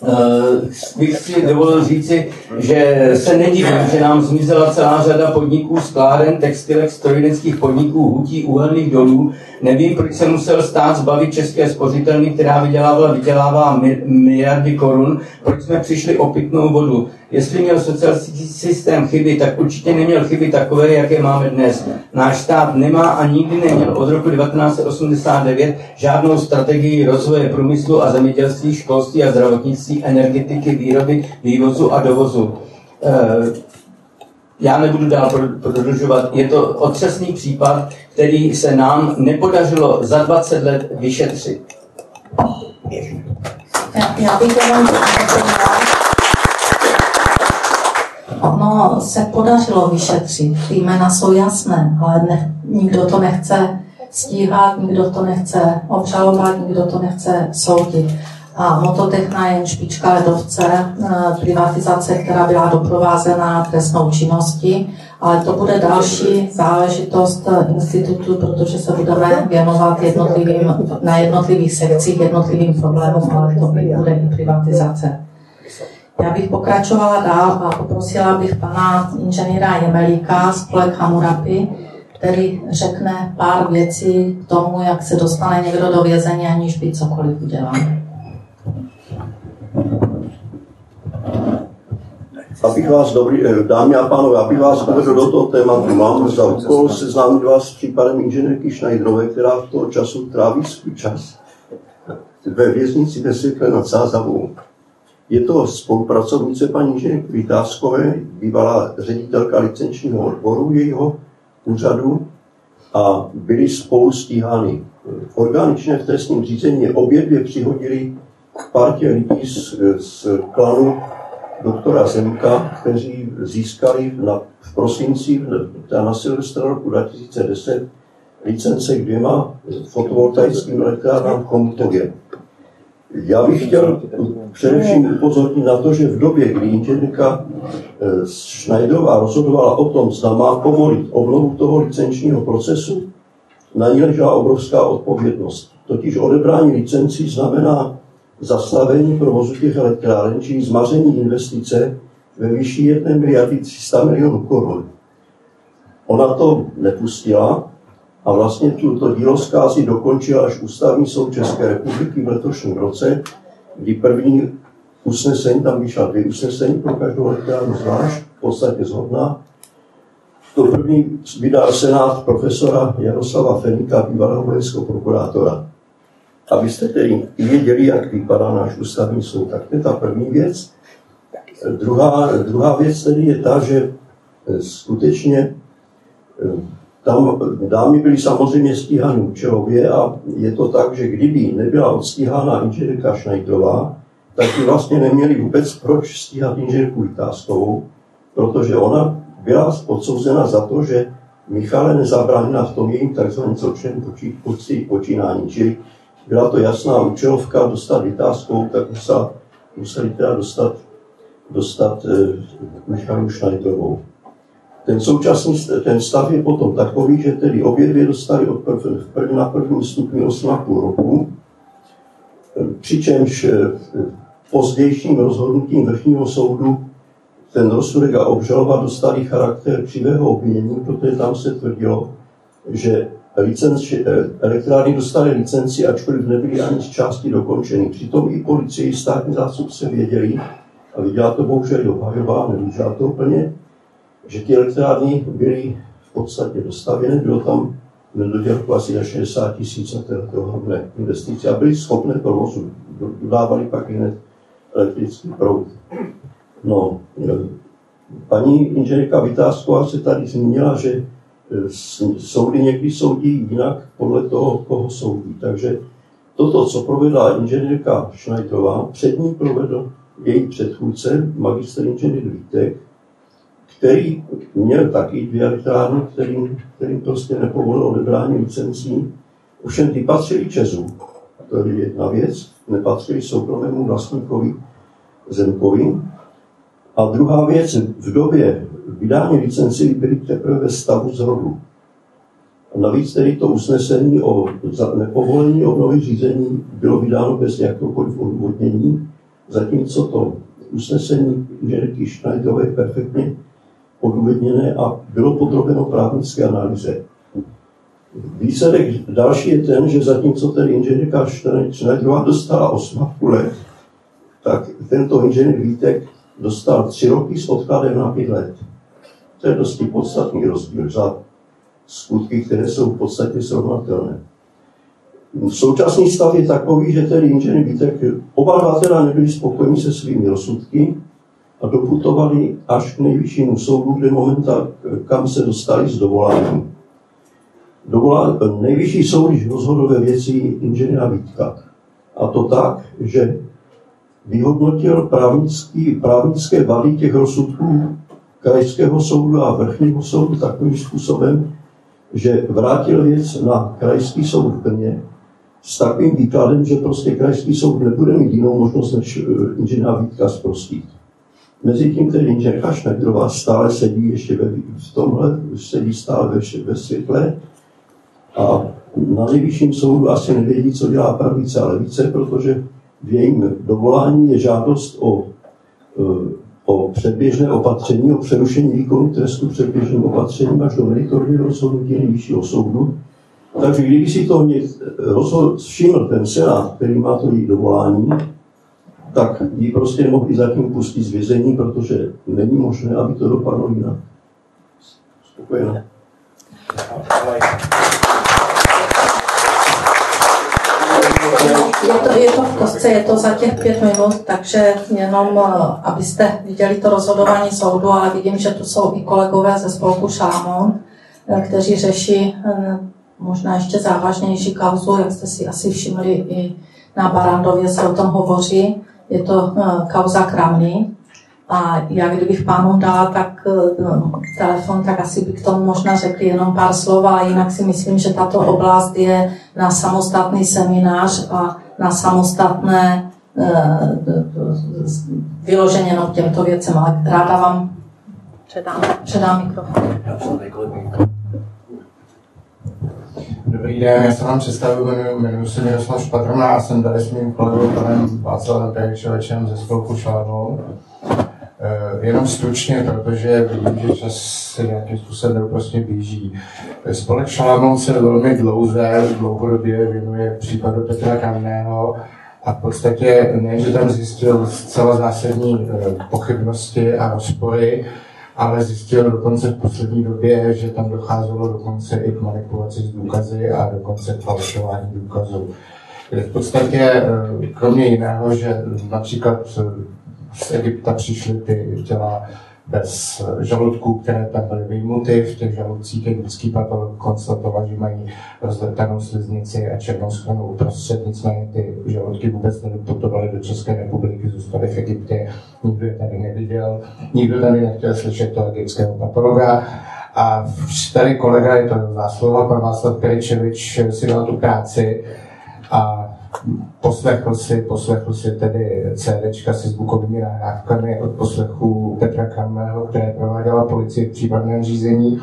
Uh, bych si dovolil říci, že se nedivím, že nám zmizela celá řada podniků, skláren, textilek, strojírenských podniků, hutí, uhelných dolů. Nevím, proč se musel stát zbavit české spořitelny, která vydělávala, vydělává miliardy korun, proč jsme přišli o pitnou vodu. Jestli měl socialistický systém chyby, tak určitě neměl chyby takové, jaké máme dnes. Náš stát nemá a nikdy neměl od roku 1989 žádnou strategii rozvoje průmyslu a zemědělství, školství a zdravotnictví, energetiky, výroby, vývozu a dovozu. Eh, já nebudu dál prodlužovat. Je to otřesný případ, který se nám nepodařilo za 20 let vyšetřit. Já bych jenom Ono se podařilo vyšetřit, ty jména jsou jasné, ale ne, nikdo to nechce stíhat, nikdo to nechce obžalovat, nikdo to nechce soudit. A mototechna je špička ledovce, eh, privatizace, která byla doprovázena trestnou činností, ale to bude další záležitost institutu, protože se budeme věnovat jednotlivým, na jednotlivých sekcích, jednotlivým problémům, ale to bude i privatizace. Já bych pokračovala dál a poprosila bych pana inženýra Jemelíka z Polek Hamurapy, který řekne pár věcí k tomu, jak se dostane někdo do vězení, aniž by cokoliv udělal. Abych vás, dobrý, eh, dámy a pánové, abych vás uvedl do toho tématu, mám za úkol seznámit vás s případem inženýrky Šnajdrové, která v toho času tráví svůj čas ve věznici ve Světle nad Sázavou. Je to spolupracovnice paní inženýrky Vytázkové, bývalá ředitelka licenčního odboru jejího úřadu a byli spolu stíhány. Organičné v trestním řízení obě dvě přihodili k partě lidí z, z klanu doktora Zemka, kteří získali na, v prosinci na Silvestra roku 2010 licence k dvěma fotovoltaickým elektrárnám v Chomutově. Já bych chtěl především upozornit na to, že v době, kdy inženýrka eh, Schneiderová rozhodovala o tom, zda má povolit obnovu toho licenčního procesu, na ní ležela obrovská odpovědnost. Totiž odebrání licencí znamená zastavení provozu těch elektráren, čili zmaření investice ve výši 1 miliardy 300 milionů korun. Ona to nepustila a vlastně tuto dílo zkází dokončil až Ústavní soud České republiky v letošním roce, kdy první usnesení, tam vyšla dvě usnesení pro každou elektrárnu zvlášť, v podstatě zhodná. To první vydal senát profesora Jaroslava Fenika, bývalého vojenského prokurátora. Abyste tedy věděli, jak vypadá náš ústavní soud, tak to je ta první věc. Druhá, druhá věc tedy je ta, že skutečně tam dámy byly samozřejmě stíhány účelově a je to tak, že kdyby nebyla odstíhána inženýrka Šnajdrová, tak by vlastně neměli vůbec proč stíhat inženýrku Vytázkovou, protože ona byla odsouzena za to, že Michale nezabránila v tom jejím takzvaném zločinem počínání. Čili byla to jasná účelovka dostat Vytázkovou, tak musela, museli teda dostat dostat Michalu Schneiderovou. Ten současný ten stav je potom takový, že tedy obě dvě dostali od prv, prv, na prvním stupni 8,5 roku, přičemž pozdějším rozhodnutím vrchního soudu ten rozsudek a obžaloba dostali charakter křivého obvinění, protože tam se tvrdilo, že licenci, elektrárny dostaly licenci, ačkoliv nebyly ani z části dokončeny. Přitom i policii, státní zástupce věděli, a viděla to bohužel dohajová, neviděla to úplně, že ty elektrárny byly v podstatě dostavěny, bylo tam nedodělku asi na 60 tisíc na této investice a byly schopné provozu. Dodávali pak hned elektrický proud. No, paní inženýrka Vytázková se tady zmínila, že e, soudy někdy soudí jinak podle toho, koho soudí. Takže toto, co provedla inženýrka Schneiderová, před ní provedl její předchůdce, magister inženýr Vítek, který měl taky dvě elektrárny, kterým, kterým prostě nepovolil odebrání licencí. Ovšem ty patřili Česu, to je jedna věc, nepatřili soukromému vlastníkovi Zemkovi. A druhá věc, v době vydání licenci byly teprve ve stavu zrodu. A navíc tedy to usnesení o nepovolení obnovy řízení bylo vydáno bez jakéhokoliv odvodnění, zatímco to usnesení inženýrky Schneiderové perfektně odůvodněné a bylo podrobeno právnické analýze. Výsledek další je ten, že zatímco ten inženýrka Schneiderová dostala 8 let, tak tento inženýr Vítek dostal 3 roky s odkladem na 5 let. To je dosti podstatný rozdíl za skutky, které jsou v podstatě srovnatelné. Současný stav je takový, že ten inženýr Vítek, oba dva teda nebyli spokojeni se svými rozsudky a doputovali až k nejvyššímu soudu, kde momenta, kam se dostali z dovolání. Dovolá, nejvyšší soud již rozhodl ve věci inženýra Vítka. A to tak, že vyhodnotil právnický, právnické vady těch rozsudků krajského soudu a vrchního soudu takovým způsobem, že vrátil věc na krajský soud v Brně s takovým výkladem, že prostě krajský soud nebude mít jinou možnost, než eh, inženýra Vítka zprostit. Mezitím tedy inženýrka Schneiderová stále sedí ještě ve, v tomhle, sedí stále ve, ve světle a na nejvyšším soudu asi nevědí, co dělá pravice a levice, protože v jejím dovolání je žádost o, e, o předběžné opatření, o přerušení výkonu trestu předběžným opatřením až do meritorního rozhodnutí nejvyššího soudu. Takže kdyby si to rozhod, všiml ten senát, který má to její dovolání, tak ji prostě nemohli zatím pustit z vězení, protože není možné, aby to dopadlo jinak. Spokojené. Je to, je to v kostce, je to za těch pět minut, takže jenom, eh, abyste viděli to rozhodování soudu, ale vidím, že tu jsou i kolegové ze spolku Šámon, eh, kteří řeší eh, možná ještě závažnější kauzu, jak jste si asi všimli i na Barandově se o tom hovoří. Je to kauza Kramny, a já kdybych pánům dala tak no, telefon, tak asi by k tomu možná řekli jenom pár slov, ale jinak si myslím, že tato oblast je na samostatný seminář a na samostatné eh, vyloženě jenom těmto věcem, ale ráda vám předám, předám mikrofon. Dobrý den, já se vám představuji, jmenuji, se Miroslav Špatrna a jsem tady s mým kolegou panem Václavem Peričovečem ze spolku Šalnou. Eh, jenom stručně, protože vidím, že čas se nějakým způsobem prostě běží. Spolek Šalamon se velmi dlouze, dlouhodobě věnuje případu Petra Kamného a v podstatě ne, že tam zjistil zcela zásadní eh, pochybnosti a rozpory, ale zjistil dokonce v poslední době, že tam docházelo dokonce i k manipulaci s důkazy a dokonce k falšování důkazů. V podstatě, eh, kromě jiného, že například z Egypta přišly ty těla bez žaludků, které tam byly vyjmuty. V těch žaludcích egyptský patolog konstatoval, že mají rozletanou sliznici a černou schranu uprostřed, nicméně ty žaludky vůbec nedoputovaly do České republiky, zůstaly v Egyptě, nikdo je tady neviděl, nikdo tady nechtěl slyšet toho egyptského patologa. A tady kolega, je to záslova, pan Václav Peričevič, si dal tu práci a poslechl si, poslechl si tedy CDčka se zvukovými nahrávkami od poslechu Petra Kramného, které prováděla policie v případném řízení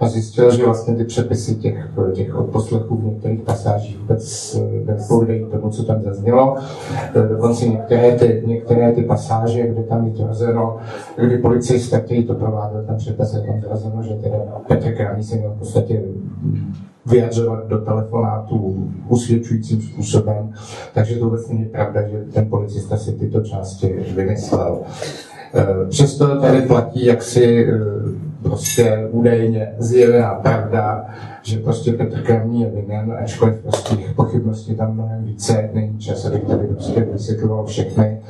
a zjistil, že vlastně ty přepisy těch, těch odposlechů v některých pasážích vůbec neodpovídají tomu, co tam zaznělo. Dokonce některé ty, některé ty pasáže, kde tam je tvrzeno, kdy policista, který to prováděl, tam přepis tam tvrzeno, že teda Petr Kramný se měl v podstatě vyjadřovat do telefonátu usvědčujícím způsobem, takže to vůbec není pravda, že ten policista si tyto části vymyslel. Eh, přesto tady platí jaksi eh, prostě údajně zjevená pravda, že prostě Petr Kramný je vinen, ačkoliv prostě těch pochybností tam mnohem více, není čas, abych tady prostě vysvětloval všechny.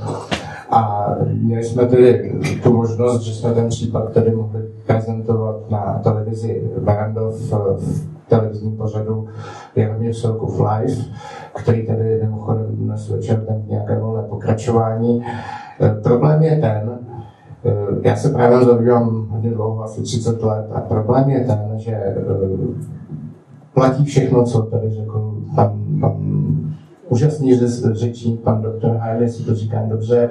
A měli jsme tedy tu možnost, že jsme ten případ tady mohli prezentovat na televizi Barandov v televizním pořadu Jaromír Selkov Live, který tady mimochodem dnes večer tam nějaké volné pokračování. E, problém je ten, e, já se právě zabývám hodně dlouho, asi 30 let, a problém je ten, že platí všechno, co tady řekl pan, pan úžasný řečník, pan doktor Hajde, si to říkám dobře,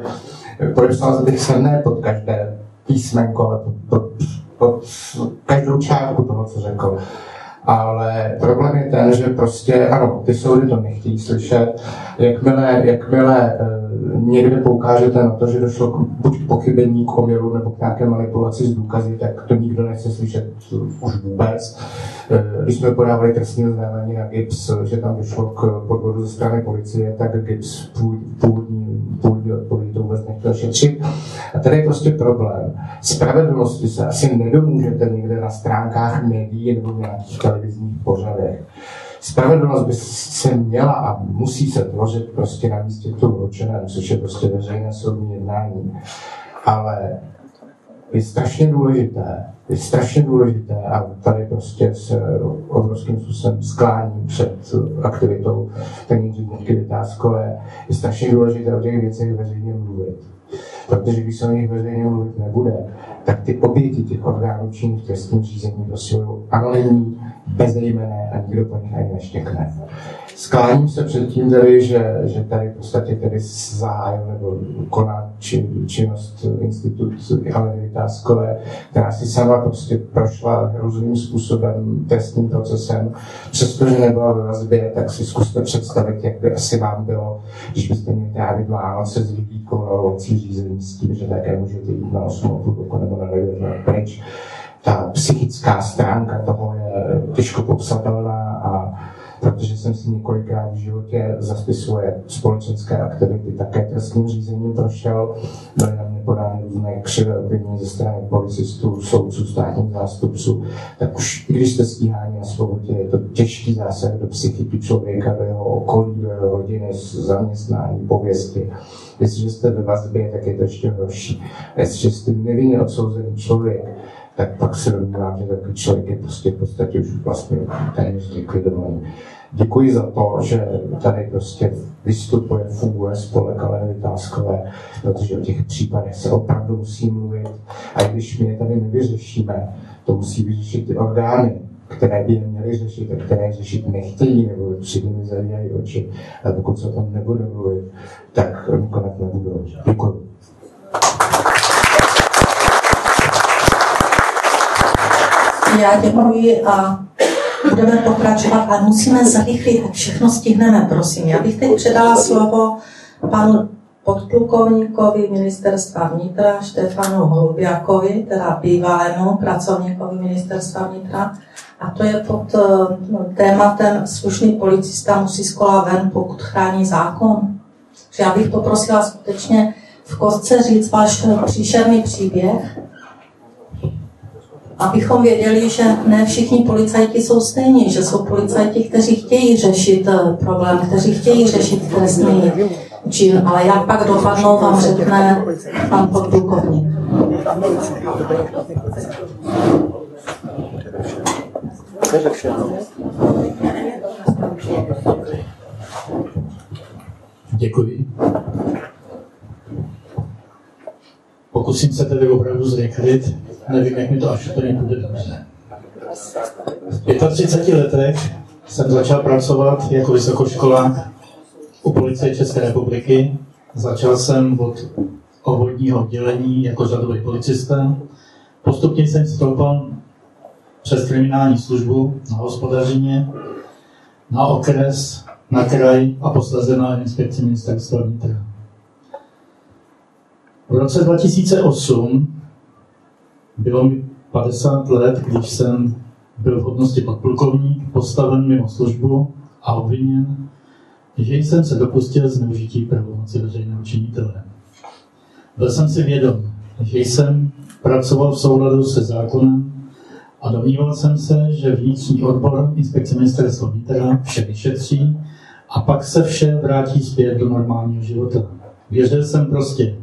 podepsal bych se ne pod každé písmenko, ale pod, pod, pod každou čárku toho, co řekl ale problém je ten, že prostě, ano, ty soudy to nechtějí slyšet. Jakmile, jakmile uh, někde poukážete na to, že došlo k, buď k pochybení, k oměru nebo k nějaké manipulaci s důkazy, tak to nikdo nechce slyšet už vůbec. Uh, když jsme podávali trestní oznámení na GIPS, že tam došlo k podvodu ze strany policie, tak GIPS původní, původní odpověď to šetřit. A tady je prostě problém. Spravedlnosti se asi nedomůžete někde na stránkách médií nebo nějakých televizních pořadech. Spravedlnost by se měla a musí se tvořit prostě na místě k tomu určeném, což je prostě veřejné soudní jednání. Ale je strašně důležité, je strašně důležité a tady prostě se obrovským způsobem sklání před aktivitou paní ředitelky Vytázkové, je strašně důležité o těch věcech veřejně mluvit. Protože když se o nich veřejně mluvit nebude, tak ty oběti těch orgánů činných trestním řízení budou anonymní, bezejmené a nikdo po nich ani neštěkne. Skláním se před tím tady, že, že tady v podstatě tedy zahájil nebo koná čin, činnost institut Aleny Vytázkové, která si sama prostě prošla hrůzným způsobem trestním procesem. Přestože nebyla ve vazbě, tak si zkuste představit, jak by asi vám bylo, když byste měli trávit Vánoce s vidítkou na ovocí řízení s tím, že také můžete jít na 8 roku nebo na 9 let pryč. Ta psychická stránka toho je těžko popsatelná protože jsem si několikrát v životě za svoje společenské aktivity také trestním řízením prošel. Byly na mě podány různé křivé obvinění ze strany policistů, soudců, státních zástupců. Tak už i když jste stíhání na svobodě, je to těžký zásah do psychiky člověka, do jeho okolí, do jeho rodiny, zaměstnání, pověsti. Jestliže jste ve vazbě, tak je to ještě horší. Jestliže jste nevinně odsouzený člověk, tak pak se domnívám, že takový člověk je prostě v podstatě už vlastně téměř likvidovaný. Děkuji za to, že tady prostě vystupuje, funguje spolek ale Vytázkové, protože o těch případech se opravdu musí mluvit. A když my je tady nevyřešíme, to musí vyřešit ty orgány, které by je měly řešit a které řešit nechtějí nebo při nimi zavírají oči. A pokud se o tom nebude mluvit, tak nakonec nebudou. Děkuji. Já děkuji a budeme pokračovat, ale musíme zrychlit, všechno stihneme, prosím. Já bych teď předala slovo panu podplukovníkovi ministerstva vnitra Štefanu Holubiakovi, teda bývalému pracovníkovi ministerstva vnitra. A to je pod eh, tématem slušný policista musí z kola ven, pokud chrání zákon. Takže já bych poprosila skutečně v kostce říct váš příšerný příběh, abychom věděli, že ne všichni policajti jsou stejní, že jsou policajti, kteří chtějí řešit eh, problém, kteří chtějí řešit trestný čin, ale jak pak dopadnou, vám řekne pan podplukovník. Děkuji. Pokusím se tedy opravdu zrychlit nevím, jak mi to až úplně bude dobře. V 35 letech jsem začal pracovat jako vysokoškolák u policie České republiky. Začal jsem od obvodního oddělení jako řadový policista. Postupně jsem stoupal přes kriminální službu na hospodařině, na okres, na kraj a posledně na inspekci ministerstva vnitra. V roce 2008 bylo mi 50 let, když jsem byl v hodnosti podplukovník, postaven mimo službu a obviněn, že jsem se dopustil zneužití pravomoci veřejného činitele. Byl jsem si vědom, že jsem pracoval v souladu se zákonem a domníval jsem se, že vnitřní odbor inspekce ministerstva vnitra vše vyšetří a pak se vše vrátí zpět do normálního života. Věřil jsem prostě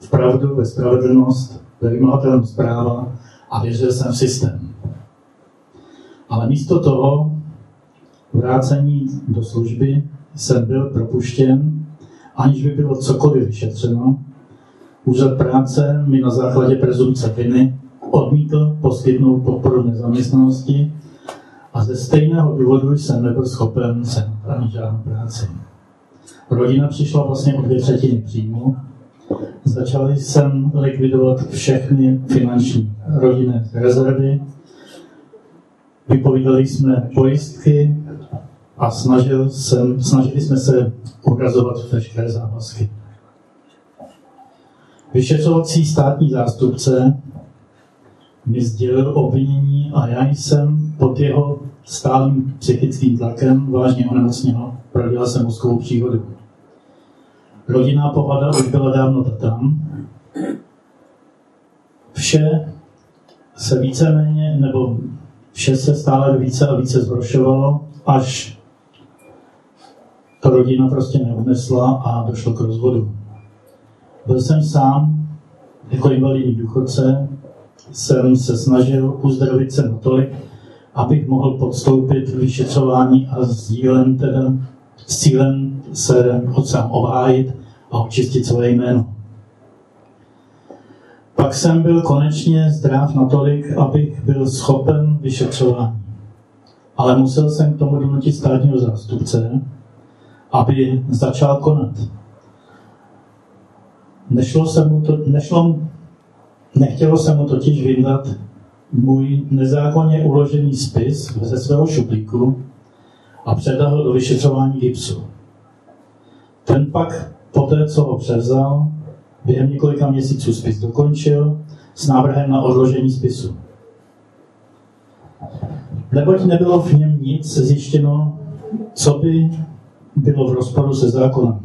v pravdu, ve spravedlnost, ve vymahatelnost práva a věřil jsem v systém. Ale místo toho vrácení do služby jsem byl propuštěn, aniž by bylo cokoliv vyšetřeno. Úřad práce mi na základě prezumce viny odmítl poskytnout podporu nezaměstnanosti a ze stejného důvodu jsem nebyl schopen se žádnou práci. Rodina přišla vlastně o dvě třetiny příjmu. Začali jsem likvidovat všechny finanční rodinné rezervy. Vypovídali jsme pojistky a snažil jsem, snažili jsme se uhrazovat veškeré závazky. Vyšetřovací státní zástupce mi sdělil obvinění a já jsem pod jeho stálým psychickým tlakem vážně onemocněl. Prodělal jsem mozkovou příhodu. Rodinná pohoda už byla dávno tam. Vše se víceméně, nebo vše se stále více a více zhoršovalo, až to rodina prostě neunesla a došlo k rozvodu. Byl jsem sám, jako invalidní důchodce, jsem se snažil uzdravit se natolik, abych mohl podstoupit vyšetřování a s cílem, teda, s cílem se sám obhájit a očistit své jméno. Pak jsem byl konečně zdrav natolik, abych byl schopen vyšetřování. Ale musel jsem k tomu donutit státního zástupce, aby začal konat. Nešlo se mu to, nešlo, nechtělo se mu totiž vydat můj nezákonně uložený spis ze svého šuplíku a předal do vyšetřování GIPSu. Ten pak, poté co ho převzal, během několika měsíců spis dokončil s návrhem na odložení spisu. Neboť nebylo v něm nic zjištěno, co by bylo v rozporu se zákonem.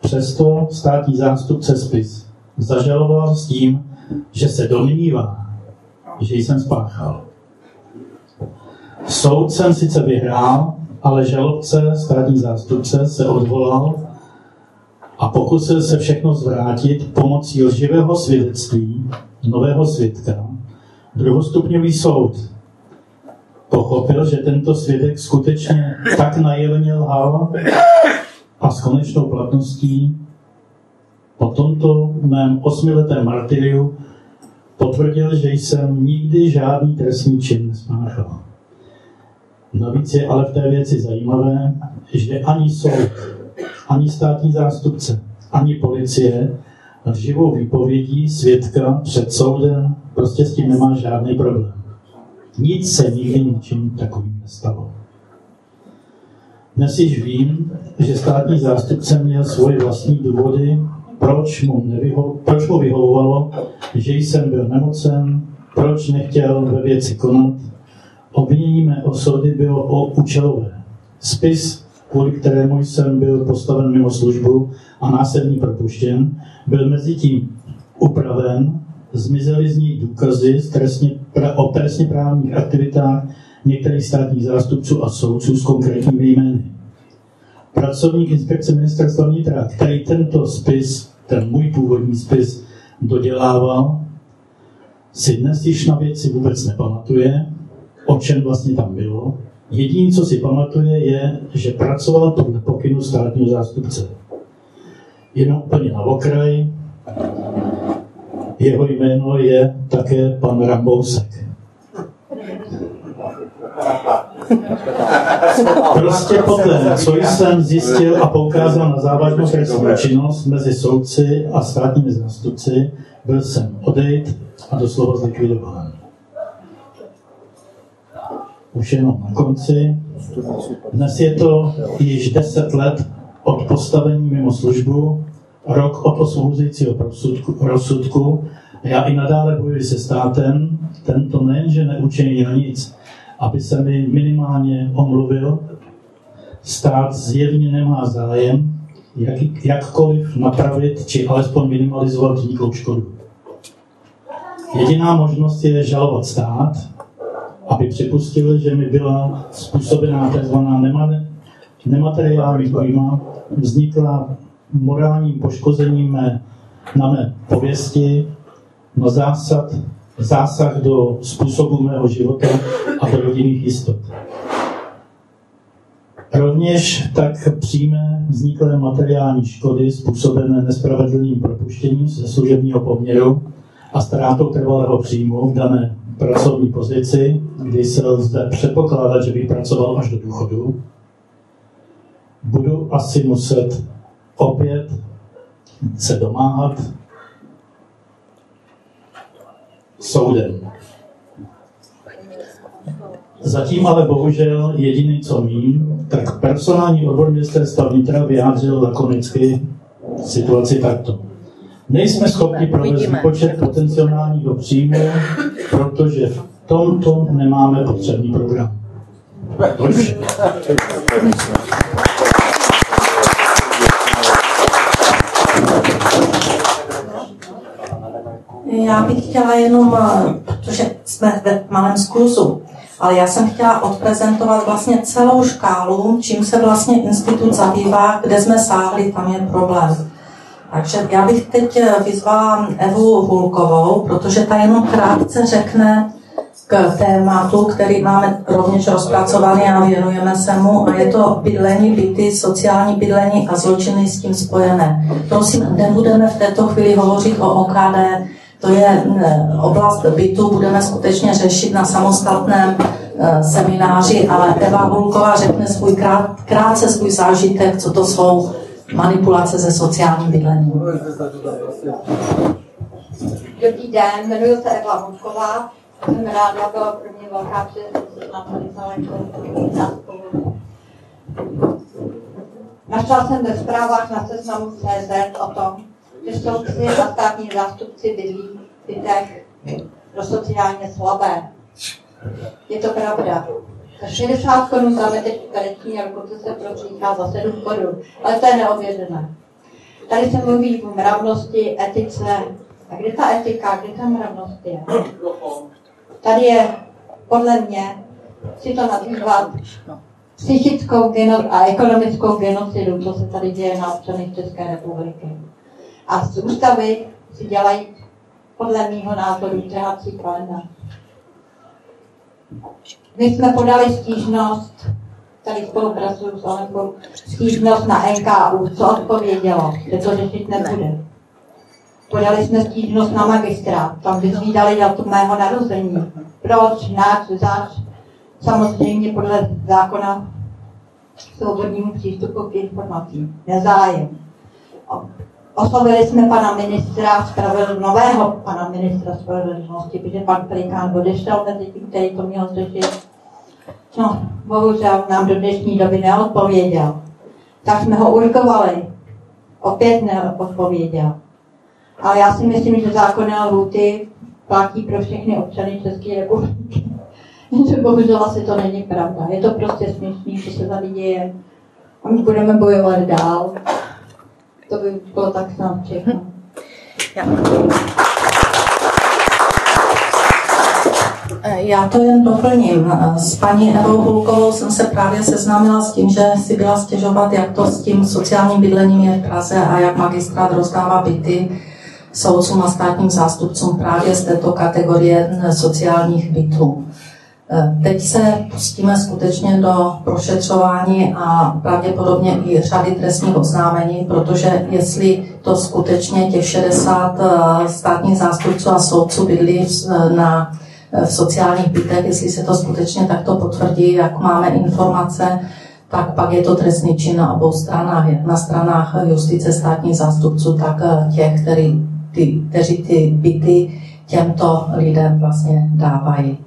Přesto státní zástupce spis zažaloval s tím, že se domnívá, že jsem spáchal. Soud jsem sice vyhrál, ale žalobce, státní zástupce, se odvolal a pokusil se všechno zvrátit pomocí lživého svědectví nového svědka. Druhostupňový soud pochopil, že tento svědek skutečně tak najevně lhal a s konečnou platností po tomto mém osmiletém martyriu potvrdil, že jsem nikdy žádný trestný čin nespáchal. Navíc je ale v té věci zajímavé, že ani soud, ani státní zástupce, ani policie živou výpovědí svědka před soudem prostě s tím nemá žádný problém. Nic se nikdy ničím takovým nestalo. Dnes již vím, že státní zástupce měl svoje vlastní důvody, proč mu, nevyho- proč mu vyhovovalo, že jsem byl nemocen, proč nechtěl ve věci konat. Obvinění mé osoby bylo o účelové. Spis, kvůli kterému jsem byl postaven mimo službu a následně propuštěn, byl mezi tím upraven, zmizely z ní důkazy z trestně, pra, o trestně právních aktivitách některých státních zástupců a soudců s konkrétními jmény. Pracovník inspekce ministerstva vnitra, který tento spis, ten můj původní spis, dodělával, si dnes již na věci vůbec nepamatuje, o čem vlastně tam bylo. Jediné, co si pamatuje, je, že pracoval podle pokynu státního zástupce. Jenom úplně na okraj, jeho jméno je také pan Rambousek. Prostě poté, co jsem zjistil a poukázal na závažnou trestní činnost mezi soudci a státními zástupci, byl jsem odejít a doslova zlikvidován. Už jenom na konci. Dnes je to již 10 let od postavení mimo službu, rok od osvobozujícího rozsudku. Já i nadále bojuji se státem, tento nejenže neučinil nic, aby se mi minimálně omluvil. Stát zjevně nemá zájem jak, jakkoliv napravit či alespoň minimalizovat vzniklou škodu. Jediná možnost je žalovat stát, aby připustil, že mi byla způsobená tzv. nemateriální dojma, vznikla morálním poškozením mé, na mé pověsti, na zásad, zásah do způsobu mého života a do rodinných jistot. Rovněž tak přijme vzniklé materiální škody způsobené nespravedlným propuštěním ze služebního poměru a ztrátou trvalého příjmu v dané pracovní pozici, kdy se lze předpokládat, že bych pracoval až do důchodu, budu asi muset opět se domáhat soudem. Zatím ale bohužel jediný, co mím, tak personální odbor ministerstva vnitra vyjádřil lakonicky situaci takto. Nejsme schopni provést výpočet potenciálního příjmu, protože v tomto nemáme potřebný program. Já bych chtěla jenom, eh, protože jsme ve malém skluzu, ale já jsem chtěla odprezentovat vlastně celou škálu, čím se vlastně institut zabývá, kde jsme sáhli, tam je problém. Takže já bych teď eh, vyzvala Evu Hulkovou, protože ta jenom krátce řekne k tématu, který máme rovněž rozpracovaný a věnujeme se mu, a je to bydlení, byty, sociální bydlení a zločiny s tím spojené. Prosím, nebudeme v této chvíli hovořit o OKD, to je oblast bytu, budeme skutečně řešit na samostatném eh, semináři, ale Eva Hulková řekne svůj krát, krátce svůj zážitek, co to jsou manipulace se sociálním bydlením. Dobrý den, jmenuji se Eva Hulková. Jsem ráda, byla pro mě velká na Našla jsem ve zprávách na seznamu CZ o tom, že soudci a státní zástupci bydlí v bytech pro sociálně slabé. Je to pravda. Za 60 korun za metr čtvereční a dokonce se pročítá za 7 korun. Ale to je neověřené. Tady se mluví o mravnosti, etice. A kde ta etika, kde ta mravnost je? Tady je, podle mě, si to nazývat psychickou a ekonomickou genocidu, co se tady děje na občanech České republiky a z ústavy si dělají podle mého názoru trhací kalendář. My jsme podali stížnost, tady spolupracuju s Alenkou, stížnost na NKU, co odpovědělo, že to řešit nebude. Podali jsme stížnost na magistrát, tam vyzvídali datum mého narození. Proč, náč, zač, samozřejmě podle zákona svobodnímu přístupu k informacím. Nezájem. Oslovili jsme pana ministra spravedlnosti, nového pana ministra spravedlnosti, protože pan Pelikán odešel mezi tím, který to měl řešit. No, bohužel nám do dnešní doby neodpověděl. Tak jsme ho urkovali. Opět neodpověděl. Ale já si myslím, že zákonné lhuty platí pro všechny občany České republiky. Jenže bohužel asi to není pravda. Je to prostě směšný, co se tady děje. A my budeme bojovat dál. To by bylo tak snad všechno. Já to jen doplním. S paní Evou Hulkovou jsem se právě seznámila s tím, že si byla stěžovat, jak to s tím sociálním bydlením je v Praze a jak magistrát rozdává byty soudcům a státním zástupcům právě z této kategorie sociálních bytů. Eh, teď se pustíme skutečně do prošetřování a pravděpodobně i řady trestních oznámení, protože jestli to skutečně těch 60 eh, státních zástupců a soudců bydlí na v sociálních bytech, jestli se to skutečně takto potvrdí, jak máme informace, tak pak je to trestný čin na obou stranách, jak na stranách justice státních zástupců, tak těch, který, ty, kteří ty byty těmto lidem vlastně dávají.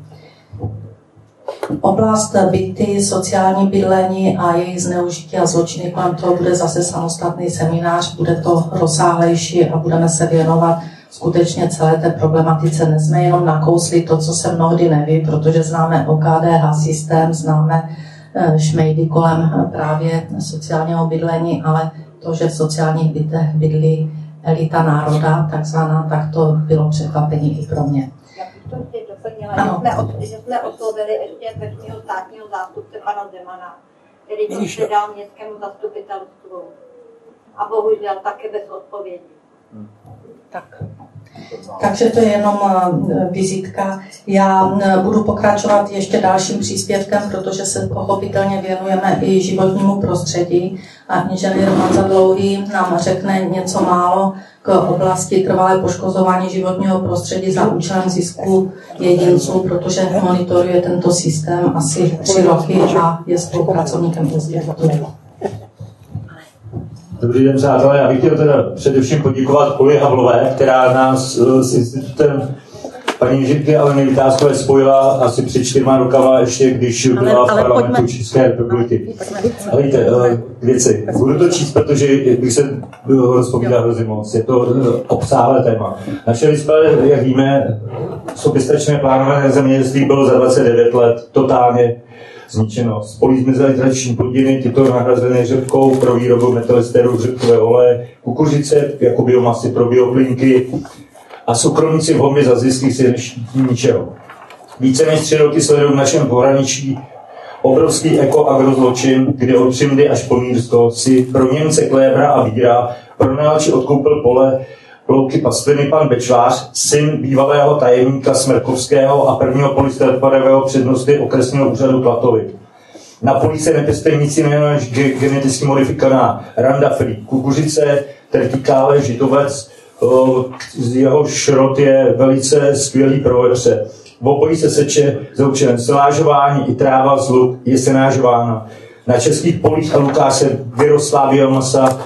Oblast byty, sociální bydlení a jejich zneužití a zločiny kolem toho bude zase samostatný seminář, bude to rozsáhlejší a budeme se věnovat skutečně celé té problematice. Nesme jenom nakousli to, co se mnohdy neví, protože známe OKDH systém, známe eh, šmejdy kolem právě sociálního bydlení, ale to, že v sociálních bytech bydlí elita národa, takzvaná, tak to bylo překvapení i pro mě doplnila, že jsme, od, že jsme oslovili ještě vrchního státního zástupce pana Zemana, který to předal městskému zastupitelstvu. A bohužel také bez odpovědi. Tak. Takže to je jenom eh, vizitka. Já eh, budu pokračovat ještě dalším příspěvkem, protože se pochopitelně věnujeme i životnímu prostředí a inženýr Manza Dlouhý nám řekne něco málo k oblasti trvalé poškozování životního prostředí za účelem zisku jedinců, protože monitoruje tento systém asi tři roky a je spolupracovníkem institutu. Dobrý den, přátelé. Já bych chtěl teda především poděkovat Poli Havlové, která nás eh, s institutem paní inženýrky Aleny Vytázkové spojila asi před čtyřma rokama, ještě když ale, byla v parlamentu pojďme. České republiky. Ale víte, eh, věci. Budu to číst, protože bych se eh, rozpovídal hrozně moc. Je to obsáhlé téma. Naše vyspa, jak víme, soběstačné plánované zemědělství bylo za 29 let totálně zničeno. Spolí zmizely tradiční plodiny, tyto nahrazené řepkou pro výrobu metalisterů, řepkové oleje, kukuřice jako biomasy pro bioplínky a soukromníci v homě za zisky si ničeho. Více než tři roky sledují v našem pohraničí obrovský eko-agrozločin, kde od Přimdy až po Mírsko si pro Němce Klébra a Víra pronajal či odkoupil pole louky pastviny pan Bečvář, syn bývalého tajemníka Smrkovského a prvního polistopadového přednosti okresního úřadu Klatovy. Na poli se nepěstuje nic jiného než geneticky modifikovaná randa free, kukuřice, tertikále, židovec, z jeho šrot je velice skvělý pro vepře. V obojí se seče za účelem i tráva z luk je senážována. Na českých polích a lukách se vyrostlá biomasa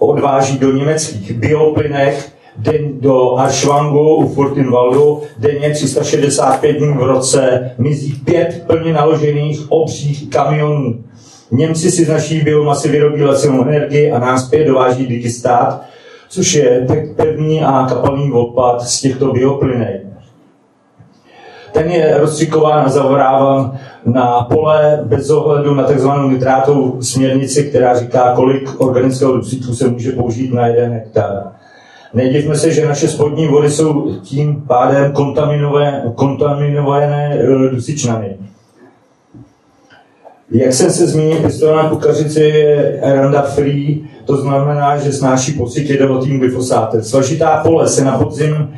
odváží do německých bioplynech, den do Aršvangu u Furtinwaldu, denně 365 dní v roce, mizí pět plně naložených obřích kamionů. Němci si z naší biomasy vyrobí lacinou energii a nás zpět dováží digistát, což je pevný a kapalný odpad z těchto bioplynek. Ten je rozstřikován a zavoráván na pole bez ohledu na tzv. nitrátovou směrnici, která říká, kolik organického dusičů se může použít na jeden hektar. Nedivme se, že naše spodní vody jsou tím pádem kontaminované, eh, dusičnany. Jak jsem se zmínil, pěstovaná kukařice je Roundup free, to znamená, že snáší pocit jedovatým glyfosátem. Svažitá pole se na podzim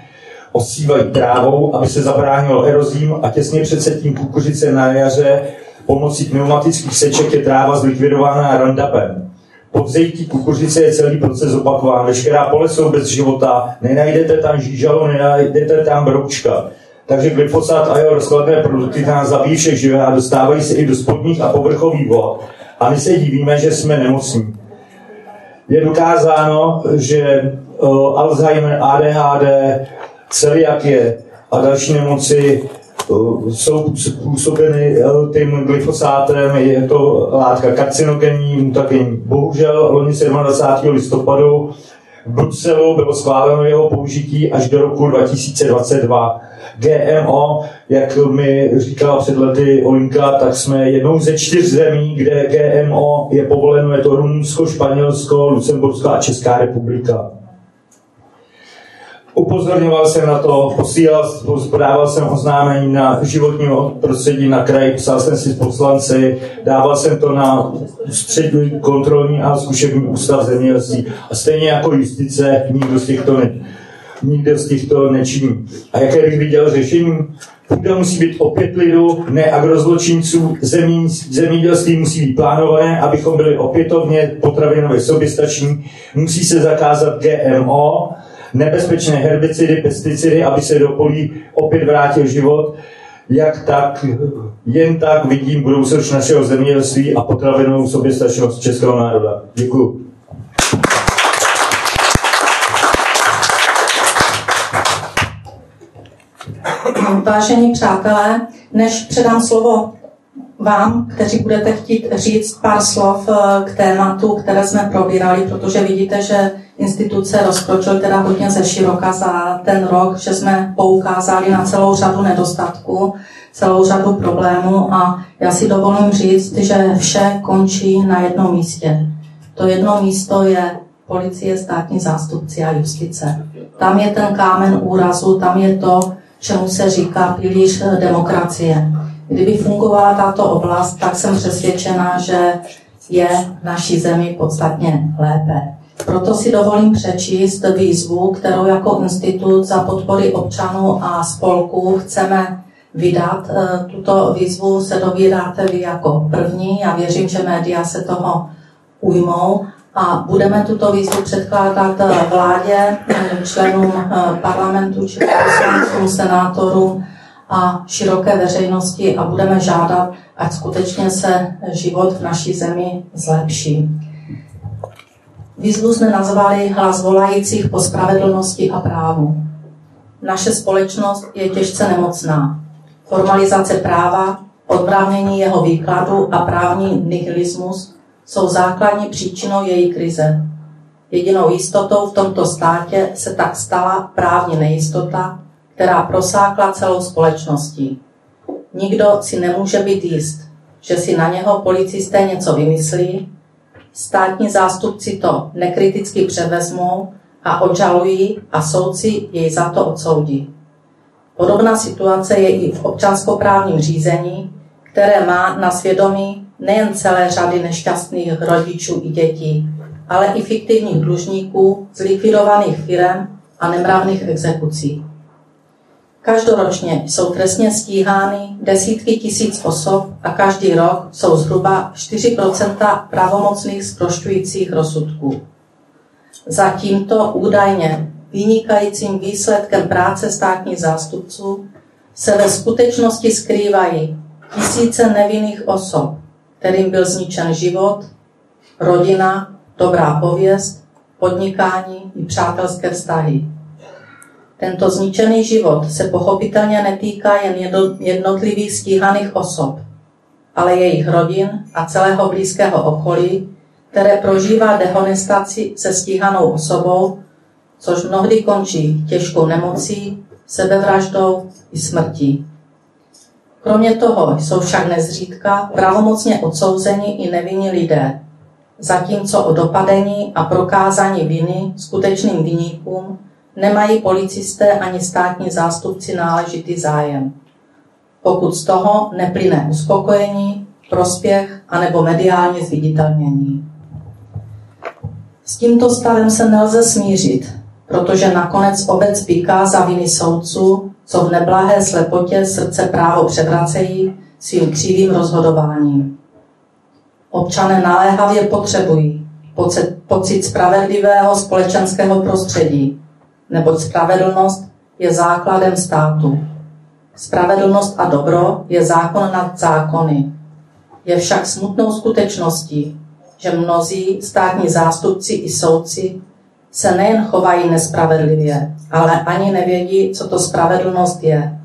osívají trávou, aby se zabránilo erozím a těsně před setím kukuřice na jaře pomocí pneumatických seček je tráva zlikvidována Roundupem. Po vzejetí kukuřice je celý proces opakován. Veškerá pole jsou bez života, nenajdete tam žížalu, nenajdete tam broučka. Takže glyfosát a jeho rozkladné produkty nás zabíjí všech živé a dostávají se i do spodních a povrchových vod. A my se divíme, že jsme nemocní. Je dokázáno, že uh, Alzheimer, ADHD, celiakie a další nemoci uh, jsou působeny uh, tím glyfosátem, je to látka karcinogenní, mutagenní. Bohužel loni 27. listopadu v Bruselu bylo schváleno jeho použití až do roku 2022. GMO, jak mi říkala před lety Olinka, tak jsme jednou ze čtyř zemí, kde GMO je povoleno, je to Rumunsko, Španělsko, Lucembursko a Česká republika. Upozorňoval jsem na to, posílal, podával jsem oznámení na životní prostředí na kraj, psal jsem si s poslanci, dával jsem to na střední kontrolní a zkušební ústav zemědělství. A stejně jako justice, nikdo z těchto ne, nikdo z těchto nečiní. A jaké bych viděl řešení? Půda musí být opět lidu, ne agrozločinců, zemí, zemědělství musí být plánované, abychom byli opětovně potravinově soběstační, musí se zakázat GMO, nebezpečné herbicidy, pesticidy, aby se do polí opět vrátil život. Jak tak, jen tak vidím budoucnost našeho zemědělství a potravinovou soběstačnost českého národa. Děkuji. Vážení přátelé, než předám slovo vám, kteří budete chtít říct pár slov eh, k tématu, které jsme probírali, protože vidíte, že instituce rozkročily teda hodně ze široka za ten rok, že jsme poukázali na celou řadu nedostatků, celou řadu problémů a já si dovolím říct, že vše končí na jednom místě. To jedno místo je policie, státní zástupci a justice. Tam je ten kámen úrazu, tam je to, čemu se říká pilíř demokracie. Kdyby fungovala tato oblast, tak jsem přesvědčena, že je v naší zemi podstatně lépe. Proto si dovolím přečíst výzvu, kterou jako institut za podpory občanů a spolků chceme vydat. E, tuto výzvu se dovídáte vy jako první. Já věřím, že média se toho ujmou a budeme tuto výzvu předkládat vládě, členům e, parlamentu či poslancům, senátorům a široké veřejnosti a budeme žádat, ať skutečně se život v naší zemi zlepší. Výzvu jsme nazvali hlas volajících po spravedlnosti a právu. Naše společnost je těžce nemocná. Formalizace práva, odbránění jeho výkladu a právní nihilismus jsou základní příčinou její krize. Jedinou jistotou v tomto státě se tak stala právní nejistota, která prosákla celou společností. Nikdo si nemůže být jist, že si na něho policisté něco vymyslí, státní zástupci to nekriticky převezmou a odžalují a soudci jej za to odsoudí. Podobná situace je i v občanskoprávním řízení, které má na svědomí nejen celé řady nešťastných rodičů i dětí, ale i fiktivních dlužníků, zlikvidovaných firm a nemravných exekucí. Každoročně jsou trestně stíhány desítky tisíc osob a každý rok jsou zhruba 4% pravomocných zprošťujících rozsudků. Za tímto údajně vynikajícím výsledkem práce státních zástupců se ve skutečnosti skrývají tisíce nevinných osob, kterým byl zničen život, rodina, dobrá pověst, podnikání i přátelské vztahy. Tento zničený život se pochopitelně netýká jen jednotlivých stíhaných osob, ale jejich rodin a celého blízkého okolí, které prožívá dehonestaci se stíhanou osobou, což mnohdy končí těžkou nemocí, sebevraždou i smrtí. Kromě toho jsou však nezřídka pravomocně odsouzeni i nevinní lidé, zatímco o dopadení a prokázání viny skutečným vyníkům nemají policisté ani státní zástupci náležitý zájem. Pokud z toho neplyne uspokojení, prospěch anebo mediální zviditelnění. S tímto stavem se nelze smířit, protože nakonec obec píká za viny soudců, co v neblahé slepotě srdce právo převracejí svým křivým rozhodováním. Občané naléhavě potřebují pocit spravedlivého společenského prostředí, neboť spravedlnost je základem státu. Spravedlnost a dobro je zákon nad zákony. Je však smutnou skutečností, že mnozí státní zástupci i soudci se nejen chovají nespravedlivě, ale ani nevědí, co to spravedlnost je.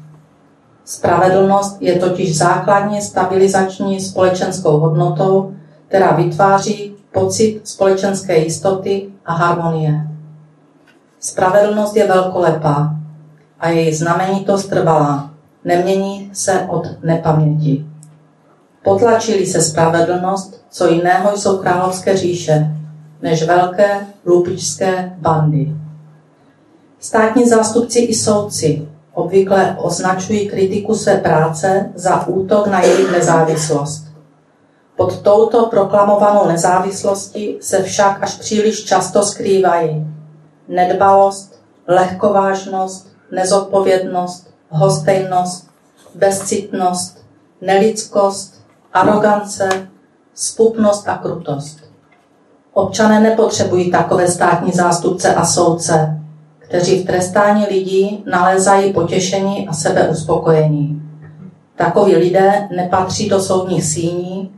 Spravedlnost je totiž základně stabilizační společenskou hodnotou, která vytváří pocit společenské jistoty a harmonie. Spravedlnost je velkolepá a její znamenitost trvalá. Nemění se od nepaměti. Potlačili se spravedlnost, co jiného jsou královské říše, než velké lupičské bandy. Státní zástupci i soudci obvykle označují kritiku své práce za útok na jejich nezávislost. Pod touto proklamovanou nezávislostí se však až příliš často skrývají nedbalost, lehkovážnost, nezodpovědnost, hostejnost, bezcitnost, nelidskost, arogance, spupnost a krutost. Občané nepotřebují takové státní zástupce a soudce, kteří v trestání lidí nalézají potěšení a sebeuspokojení. Takoví lidé nepatří do soudních síní,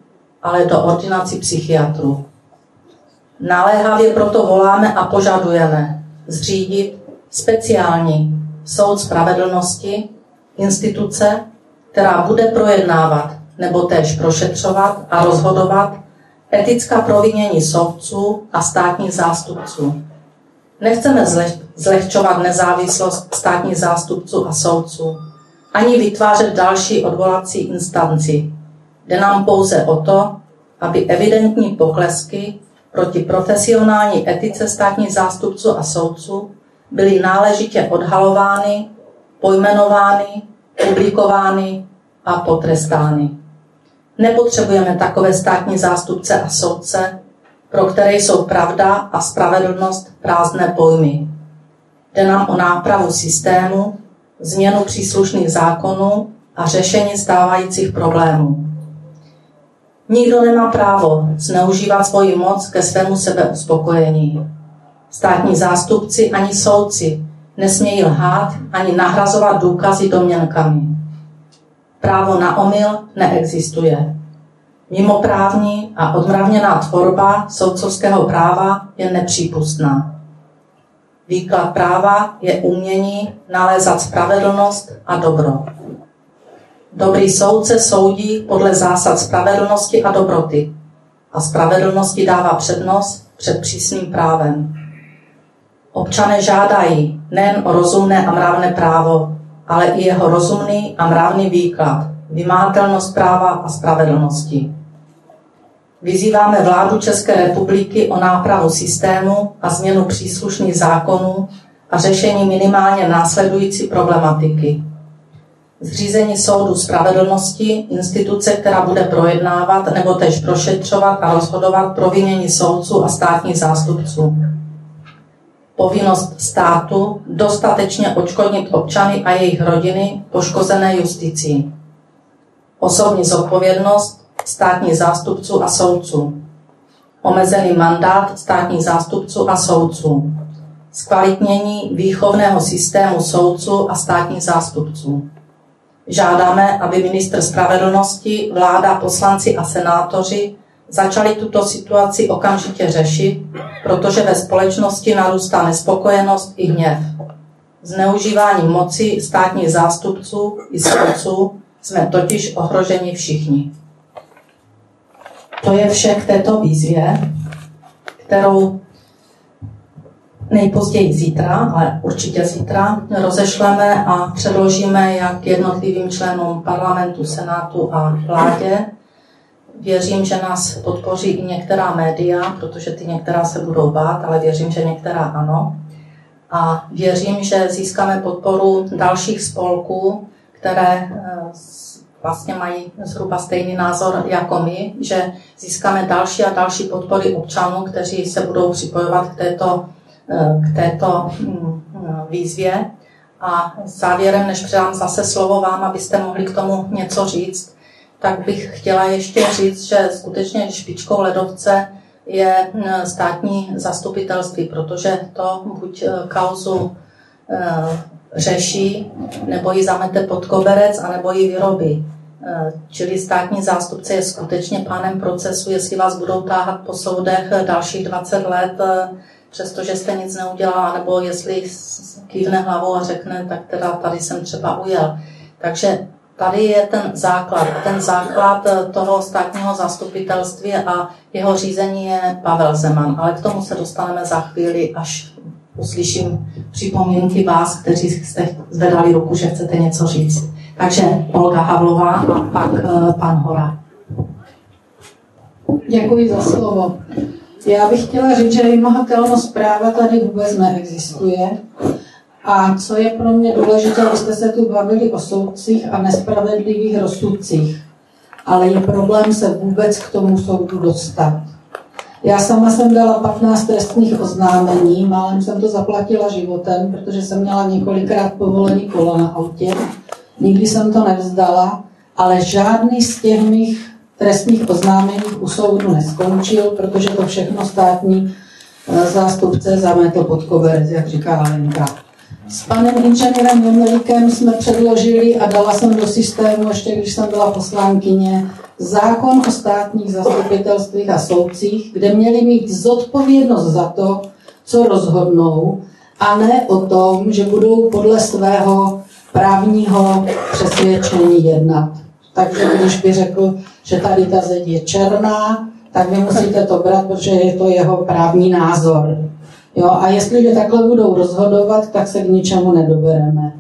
ale do ordinací psychiatrů. Naléhavě proto voláme a požadujeme zřídit speciální soud spravedlnosti, instituce, která bude projednávat nebo též prošetřovat a rozhodovat etická provinění soudců a státních zástupců. Nechceme zlehčovat nezávislost státních zástupců a soudců, ani vytvářet další odvolací instanci. Jde nám pouze o to, aby evidentní poklesky proti profesionální etice státních zástupců a soudců byly náležitě odhalovány, pojmenovány, publikovány a potrestány. Nepotřebujeme takové státní zástupce a soudce, pro které jsou pravda a spravedlnost prázdné pojmy. Jde nám o nápravu systému, změnu příslušných zákonů a řešení stávajících problémů. Nikdo nemá právo zneužívat svoji moc ke svému sebeuspokojení. Státní zástupci ani soudci nesmějí lhát ani nahrazovat důkazy domněnkami. Právo na omyl neexistuje. Mimoprávní a odmravněná tvorba soudcovského práva je nepřípustná. Výklad práva je umění nalézat spravedlnost a dobro. Dobrý soudce soudí podle zásad spravedlnosti a dobroty a spravedlnosti dává přednost před přísným právem. Občané žádají nejen o rozumné a mravné právo, ale i jeho rozumný a mravný výklad, vymátelnost práva a spravedlnosti. Vyzýváme vládu České republiky o nápravu systému a změnu příslušných zákonů a řešení minimálně následující problematiky. Zřízení soudu spravedlnosti, instituce, která bude projednávat nebo tež prošetřovat a rozhodovat provinění soudců a státních zástupců. Povinnost státu dostatečně očkodnit občany a jejich rodiny poškozené justicí. Osobní zodpovědnost státních zástupců a soudců. Omezený mandát státních zástupců a soudců. Zkvalitnění výchovného systému soudců a státních zástupců. Žádáme, aby ministr spravedlnosti, vláda, poslanci a senátoři začali tuto situaci okamžitě řešit, protože ve společnosti narůstá nespokojenost i hněv. Zneužívání moci státních zástupců i soudců jsme totiž ohroženi všichni. To je vše k této výzvě, kterou nejpozději zítra, ale určitě zítra, rozešleme a předložíme jak jednotlivým členům parlamentu, senátu a vládě. Věřím, že nás podpoří i některá média, protože ty některá se budou bát, ale věřím, že některá ano. A věřím, že získáme podporu dalších spolků, které eh, vlastně mají zhruba stejný názor jako my, že získáme další a další podpory občanů, kteří se budou připojovat k této, k této hm, výzvě. A závěrem, než předám zase slovo vám, abyste mohli k tomu něco říct, tak bych chtěla ještě říct, že skutečně špičkou ledovce je hm, státní zastupitelství, protože to buď eh, kauzu eh, řeší, nebo ji zamete pod koberec, anebo ji vyrobí. Eh, čili státní zástupce je skutečně pánem procesu, jestli vás budou táhat po soudech dalších 20 let, eh, přestože jste nic neudělala, nebo jestli kývne hlavou a řekne, tak teda tady jsem třeba ujel. Takže tady je ten základ. Ten základ eh, toho státního zastupitelství a jeho řízení je Pavel Zeman. Ale k tomu se dostaneme za chvíli, až uslyším připomínky vás, kteří jste zvedali ruku, že chcete něco říct. Takže Olga Havlová a pak uh, pan Hora. Děkuji za slovo. Já bych chtěla říct, že vymahatelnost práva tady vůbec neexistuje. A co je pro mě důležité, vy jste se tu bavili o soudcích a nespravedlivých rozsudcích. Ale je problém se vůbec k tomu soudu dostat. Já sama jsem dala 15 trestních oznámení, málem jsem to zaplatila životem, protože jsem měla několikrát povolený kola na autě. Nikdy jsem to nevzdala, ale žádný z těch mých trestních oznámení u soudu neskončil, protože to všechno státní eh, zástupce zametl pod koberec, jak říká Lenka. S panem inženýrem Jemelíkem jsme předložili a dala jsem do systému, ještě když jsem byla poslankyně, zákon o státních zastupitelstvích a soudcích, kde měli mít zodpovědnost za to, co rozhodnou, a ne o tom, že budou podle svého právního přesvědčení jednat. Takže když by řekl, že tady ta zeď je černá, tak vy musíte to brát, protože je to jeho právní názor. Jo, a jestliže takhle budou rozhodovat, tak se k ničemu nedobereme.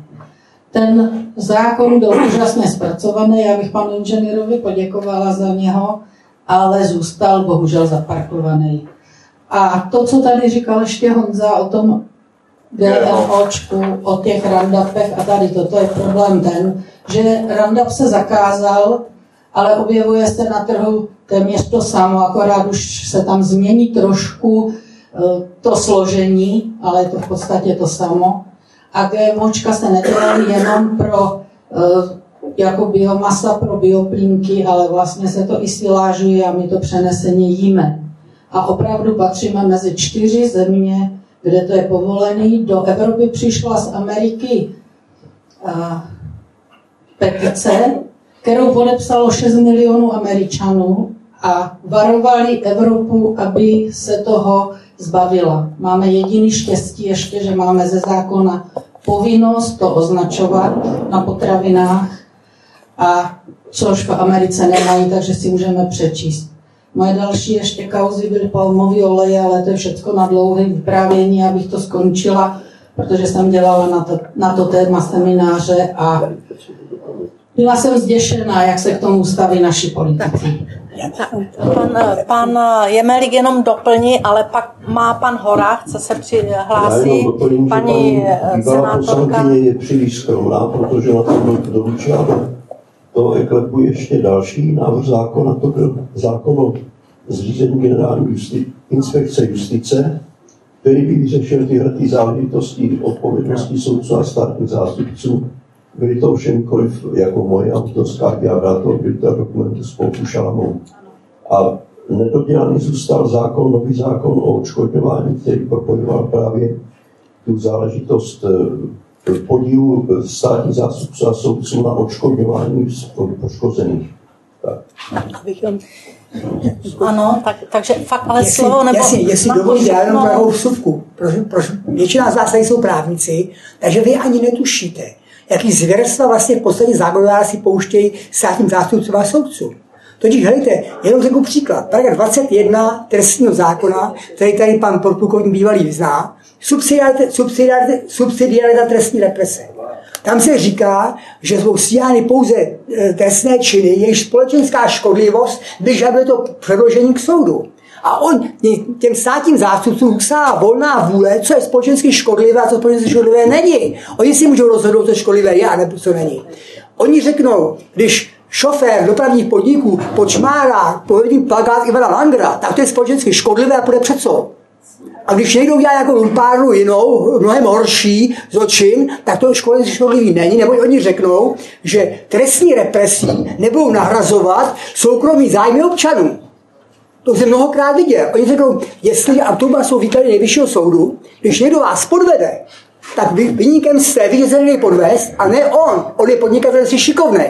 Ten zákon byl úžasně zpracovaný, já bych panu inženýrovi poděkovala za něho, ale zůstal bohužel zaparkovaný. A to, co tady říkal ještě Honza o tom GMOčku, o těch randapech a tady toto je problém ten, že randap se zakázal, ale objevuje se na trhu téměř to samo, akorát už se tam změní trošku eh, to složení, ale je to v podstatě to samo. A GMOčka se nedělají jenom pro eh, jako biomasa pro bioplínky, ale vlastně se to i silážuje a my to přeneseně jíme. A opravdu patříme mezi čtyři země, kde to je povolený. Do Evropy přišla z Ameriky a, petice, kterou podepsalo 6 milionů Američanů a varovali Evropu, aby se toho zbavila. Máme jediný štěstí ještě, že máme ze zákona povinnost to označovat na potravinách, a což v Americe nemají, takže si můžeme přečíst. Moje další ještě kauzy byly palmový olej, ale to je všechno na dlouhé vyprávění, abych to skončila, protože jsem dělala na to, na to téma semináře a byla jsem zděšená, jak se k tomu staví naši politici. Pan, pan Jemelik jenom doplní, ale pak má pan Hora, chce se přihlásit. Paní senátorka. je příliš skromná, protože na to byl doručeno to eklepu ještě další návrh zákona, to byl zákon o zřízení generální justi- inspekce justice, který by vyřešil tyhle ty záležitosti odpovědnosti soudců a státních zástupců. Byly to ovšem koliv jako moje autorská diagra, to byl to dokumentu spolku Šalamou. A nedodělaný zůstal zákon, nový zákon o odškodňování, který propojoval právě tu záležitost eh, podílu státních zástupců a soudců na odškodňování poškozených. Tak. Ano, tak, takže fakt ale jestli, slovo nebo... Jasně, jestli dovolíte, já jenom pravou vsuvku. Proč, proč, většina z vás tady jsou právníci, takže vy ani netušíte, jaký zvěrstva vlastně v podstatě zákonodárci pouštějí státním zástupcům a soudcům. Totiž hejte, jenom řeknu příklad. Paragraf 21 trestního zákona, který tady pan podplukovník bývalý zná, subsidiarita, subsidiarita, subsidiarita trestní represe. Tam se říká, že jsou stíhány pouze e, trestné činy, jejichž společenská škodlivost vyžaduje to předložení k soudu. A on těm státním zástupcům usává volná vůle, co je společensky škodlivé a co společensky škodlivé není. Oni si můžou rozhodnout, co škodlivé je a nebo co není. Oni řeknou, když šofér dopravních podniků počmárá povední plagát Ivana Langra, tak to je společensky škodlivé a půjde před soud. A když někdo udělá nějakou lumpárnu jinou, mnohem horší zločin, tak to školení škodlivý není, nebo oni řeknou, že trestní represí nebudou nahrazovat soukromí zájmy občanů. To jsem mnohokrát viděl. Oni řeknou, jestli, a to jsou výklady nejvyššího soudu, když někdo vás podvede, tak vy, vyníkem jste, vy se podvést, a ne on. On je podnikatel si šikovný.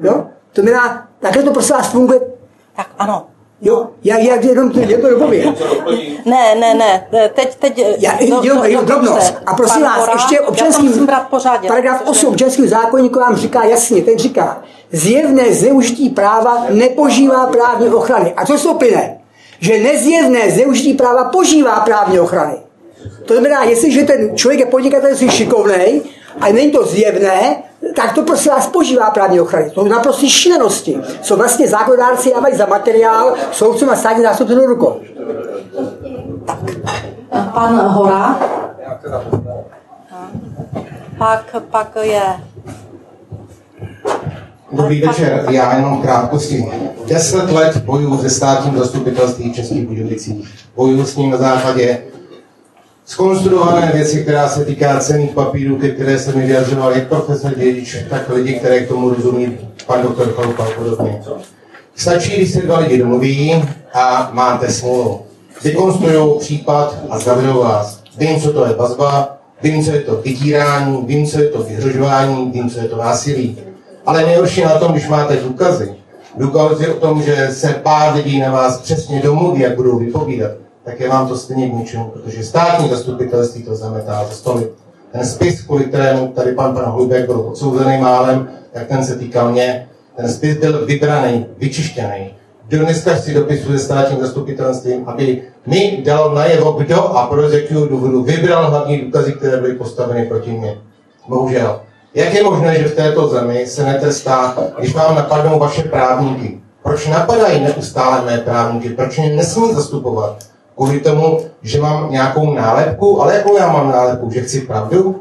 Jo? To znamená, takhle to prostě vás funguje. Tak ano, Jo, já, já jenom to jedno dopovím. Ne, ne, ne, teď, teď... Já, do, jo, jo, drobnost. A prosím vás, Hora, ještě občanský, paragraf 8 občanského zákonníku vám říká jasně, ten říká, zjevné zneužití práva nepožívá právní ochrany. A co to plyne? Že nezjevné zneužití práva požívá právní ochrany. To znamená, jestliže ten člověk je podnikatel si šikovnej a není to zjevné, tak to prostě vás požívá právní ochrany. To jsou naprosto šílenosti. Co vlastně zákonodárci dávají za materiál soudcům a státní zástupcům do rukou. Tak. Pan Hora. Pak, pak je Dobrý večer, já jenom krátkosti. Deset let bojuju ze státním zastupitelství Českých Budějovicích. Bojuju s ním na základě skonstruované věci, která se týká cených papírů, ke které se mi vyjadřoval jak profesor Dědič, tak lidi, které k tomu rozumí, pan doktor Chalupa a podobně. Stačí, když se dva lidi domluví a máte smůlu. vykonstruují případ a zavřou vás. Vím, co to je vazba, vím, co je to vydírání, vím, co je to vyhrožování, vím, co je to násilí. Ale nejhorší na tom, když máte důkazy, důkazy o tom, že se pár lidí na vás přesně domluví, jak budou vypovídat, tak je vám to stejně k ničemu, protože státní zastupitelství to zametá za stoly. Ten spis, kvůli kterému tady pan pan Hlubek byl odsouzený málem, tak ten se týkal mě. Ten spis byl vybraný, vyčištěný. Dneska si dopisuje státním zastupitelstvím, aby mi dal najevo, kdo a pro jakého důvodu vybral hlavní důkazy, které byly postaveny proti mně. Bohužel. Jak je možné, že v této zemi se netrestá, když vám napadnou vaše právníky? Proč napadají neustále mé právníky? Proč mě nesmí zastupovat? Kvůli tomu, že mám nějakou nálepku? Ale jakou já mám nálepku? Že chci pravdu?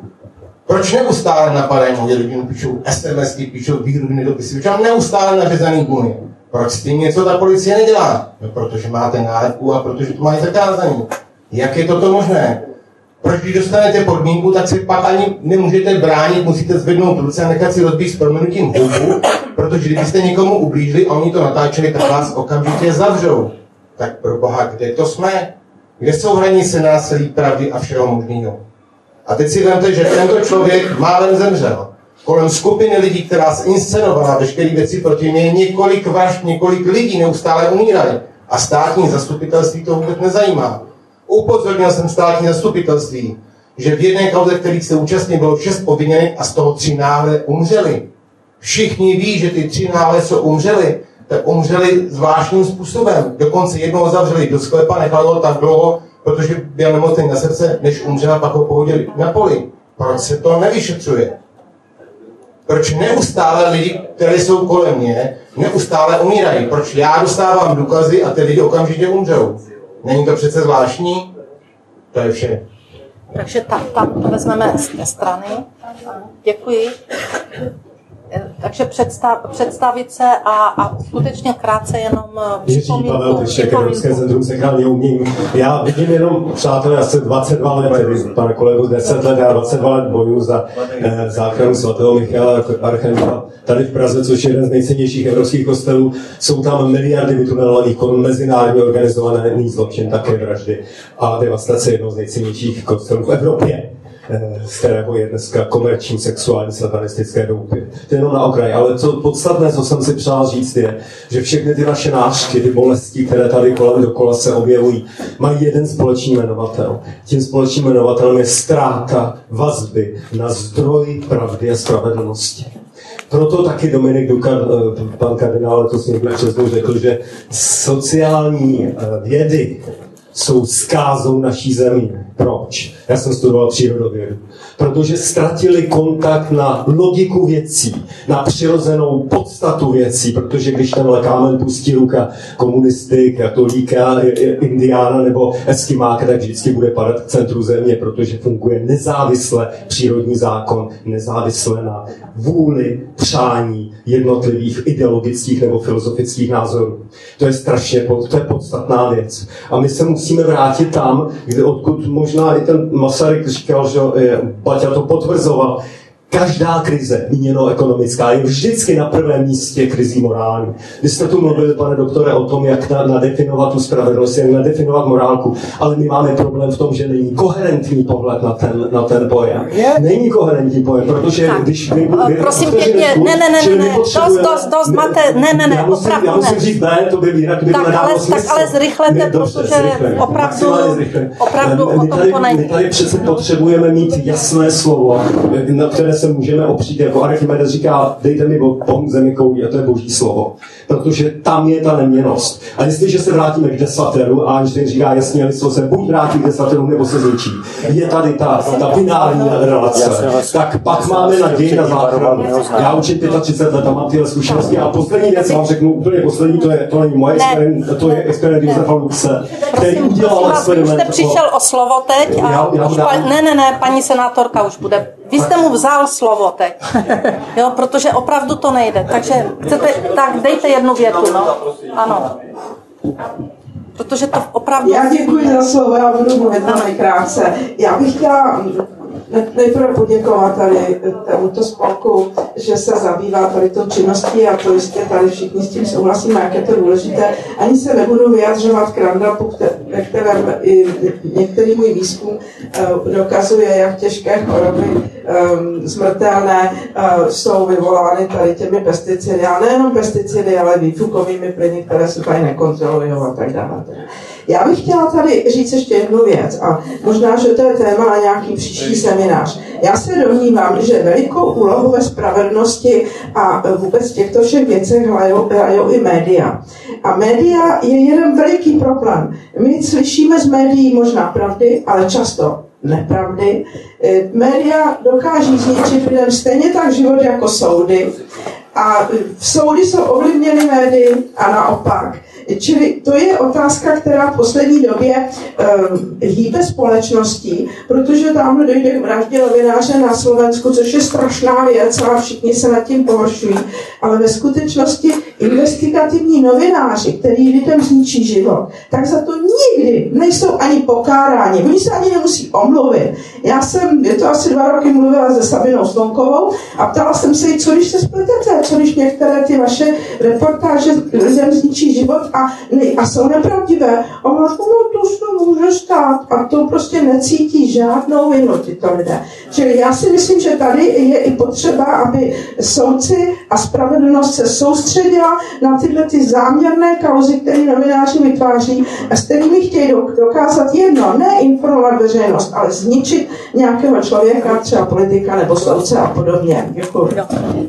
Proč neustále napadají moje lidi, píšou SMSky, píšou výhrubné dopisy, mám neustále nařezaný gumy? Proč s tím něco ta policie nedělá? No, protože máte nálepku a protože to mají zakázaný. Jak je toto možné? Proč když dostanete podmínku, tak si pak ani nemůžete bránit, musíte zvednout ruce a nechat si rozbít s proměnutím hubu, protože kdybyste někomu ublížili a oni to natáčeli, tak vás okamžitě zavřou. Tak pro boha, kde to jsme? Kde jsou hranice násilí, pravdy a všeho možného? A teď si vemte, že tento člověk málem zemřel. Kolem skupiny lidí, která inscenovala veškeré věci proti mě, několik vražd, několik lidí neustále umírají. A státní zastupitelství to vůbec nezajímá. Upozornil jsem státní zastupitelství, že v jedné kauze, kterých se účastní, bylo šest obviněných a z toho tři náhle umřeli. Všichni ví, že ty tři náhle, co umřeli, tak umřeli zvláštním způsobem. Dokonce jednoho zavřeli do sklepa, nechali ho tak dlouho, protože byl nemocný na srdce, než umřel a pak ho pohodili na poli. Proč se to nevyšetřuje? Proč neustále lidi, kteří jsou kolem mě, neustále umírají? Proč já dostávám důkazy a ty lidi okamžitě umřou? Není to přece zvláštní? To je vše. Takže tam, tam to vezmeme z té strany. Děkuji. Takže představ, představit se a, a skutečně krátce jenom eh, Jiří Pavel Tyšek, Evropské centrum umění. Já vidím jenom, přátelé, asi 22 let, tedy pane kolegu, 10 let, já 22 let boju za eh, záchranu svatého Michala Archangela tady v Praze, což je jeden z nejcennějších evropských kostelů. Jsou tam miliardy vytunelovaných korun, mezinárodně organizované zločin, také vraždy a devastace jednoho z nejcennějších kostelů v Evropě z kterého je dneska komerční sexuální satanistické doupy. To je jenom na okraj, ale co podstatné, co jsem si přál říct, je, že všechny ty naše nářky, ty bolesti, které tady kolem dokola se objevují, mají jeden společný jmenovatel. Tím společným jmenovatelem je ztráta vazby na zdroj pravdy a spravedlnosti. Proto taky Dominik Duka, eh, pan kardinál, to někdy přesnou řekl, že sociální eh, vědy jsou zkázou naší země. Proč? Já jsem studoval přírodovědu. Protože ztratili kontakt na logiku věcí, na přirozenou podstatu věcí, protože když ten kámen pustí ruka komunisty, katolíka, indiána nebo eskimáka, tak vždycky bude padat k centru země, protože funguje nezávisle přírodní zákon, nezávisle na vůli, přání jednotlivých ideologických nebo filozofických názorů. To je strašně, to je podstatná věc. A my se musíme vrátit tam, kde odkud možná i ten Masaryk říkal, že Baťa to potvrzoval, Každá krize, míněno ekonomická, je vždycky na prvém místě krizí morální. Vy jste tu mluvili, pane doktore, o tom, jak nadefinovat tu spravedlnost, jak nadefinovat morálku, ale my máme problém v tom, že není koherentní pohled na ten, na ten pojem. Není koherentní pojem, protože tak. když vy, vy Prosím pěkně, ne, ne, ne, ne, ne, dost, dost, dost, máte, ne, ne, ne, já musím, opravdu já musím ne. říct ne, to by jinak by tak, ale, tak ale zrychlete, ne, dobře, protože zrychleme, opravdu, zrychleme. opravdu my, tom tady, my tady přece potřebujeme mít jasné slovo, na které se můžeme opřít, jako Archimedes říká, dejte mi Bohu zemi koulí, a to je boží slovo. Protože tam je ta neměnost. A jestliže se vrátíme k desateru, a Einstein říká jasně, lidstvo se buď vrátí k desateru, nebo se zničí. Je tady ta, ta binární relace. Tak pak máme naději na záchranu. Já učím 35 let a mám tyhle zkušenosti. A poslední věc vám řeknu, úplně poslední, to, je, to není moje experiment, to je experiment Josefa Luxe, který udělal experiment. Vy jste přišel o slovo teď a já, já už pa, ne, ne, ne, paní senátorka už bude. Vy jste mu vzal slovo teď. Jo, protože opravdu to nejde. Takže chcete, tak dejte jednu větu, no. Ano. Protože to opravdu... Já děkuji za slovo, já budu mluvit velmi krátce. Já bych chtěla nejprve poděkovat tady tomuto spolku, že se zabývá tady tou činností a to jistě tady všichni s tím souhlasíme, jak je to důležité. Ani se nebudu vyjadřovat k Randapu, ve kterém i některý můj výzkum eh, dokazuje, jak těžké choroby ehm, smrtelné eh, jsou vyvolány tady těmi pesticidy. A nejenom pesticidy, ale výfukovými plyny, které se tady nekontrolují a tak dále. Já bych chtěla tady říct ještě jednu věc a možná, že to je téma na nějaký příští seminář. Já se domnívám, že velikou úlohu ve spravedlnosti a vůbec v těchto všech věcech hrajou, i média. A média je jeden veliký problém. My slyšíme z médií možná pravdy, ale často nepravdy. E, média dokáží zničit lidem stejně tak život jako soudy. A soudy jsou ovlivněny médií a naopak. Čili to je otázka, která v poslední době um, hýbe společností, protože tam dojde k vraždě novináře na Slovensku, což je strašná věc a všichni se nad tím pohoršují. Ale ve skutečnosti investigativní novináři, který lidem zničí život, tak za to nikdy nejsou ani pokáráni. Oni se ani nemusí omluvit. Já jsem, je to asi dva roky, mluvila se Sabinou Slonkovou a ptala jsem se jí, co když se spletete, co když některé ty vaše reportáže lidem zničí život a, ne, a jsou nepravdivé. A ona no to se může stát. A to prostě necítí žádnou vinu tyto lidé. Čili já si myslím, že tady je i potřeba, aby soudci a spravedlnost se soustředila na tyhle ty záměrné kauzy, které novináři vytváří a s kterými chtějí dokázat jedno, ne informovat veřejnost, ale zničit nějakého člověka, třeba politika nebo soudce a podobně. Děkuji.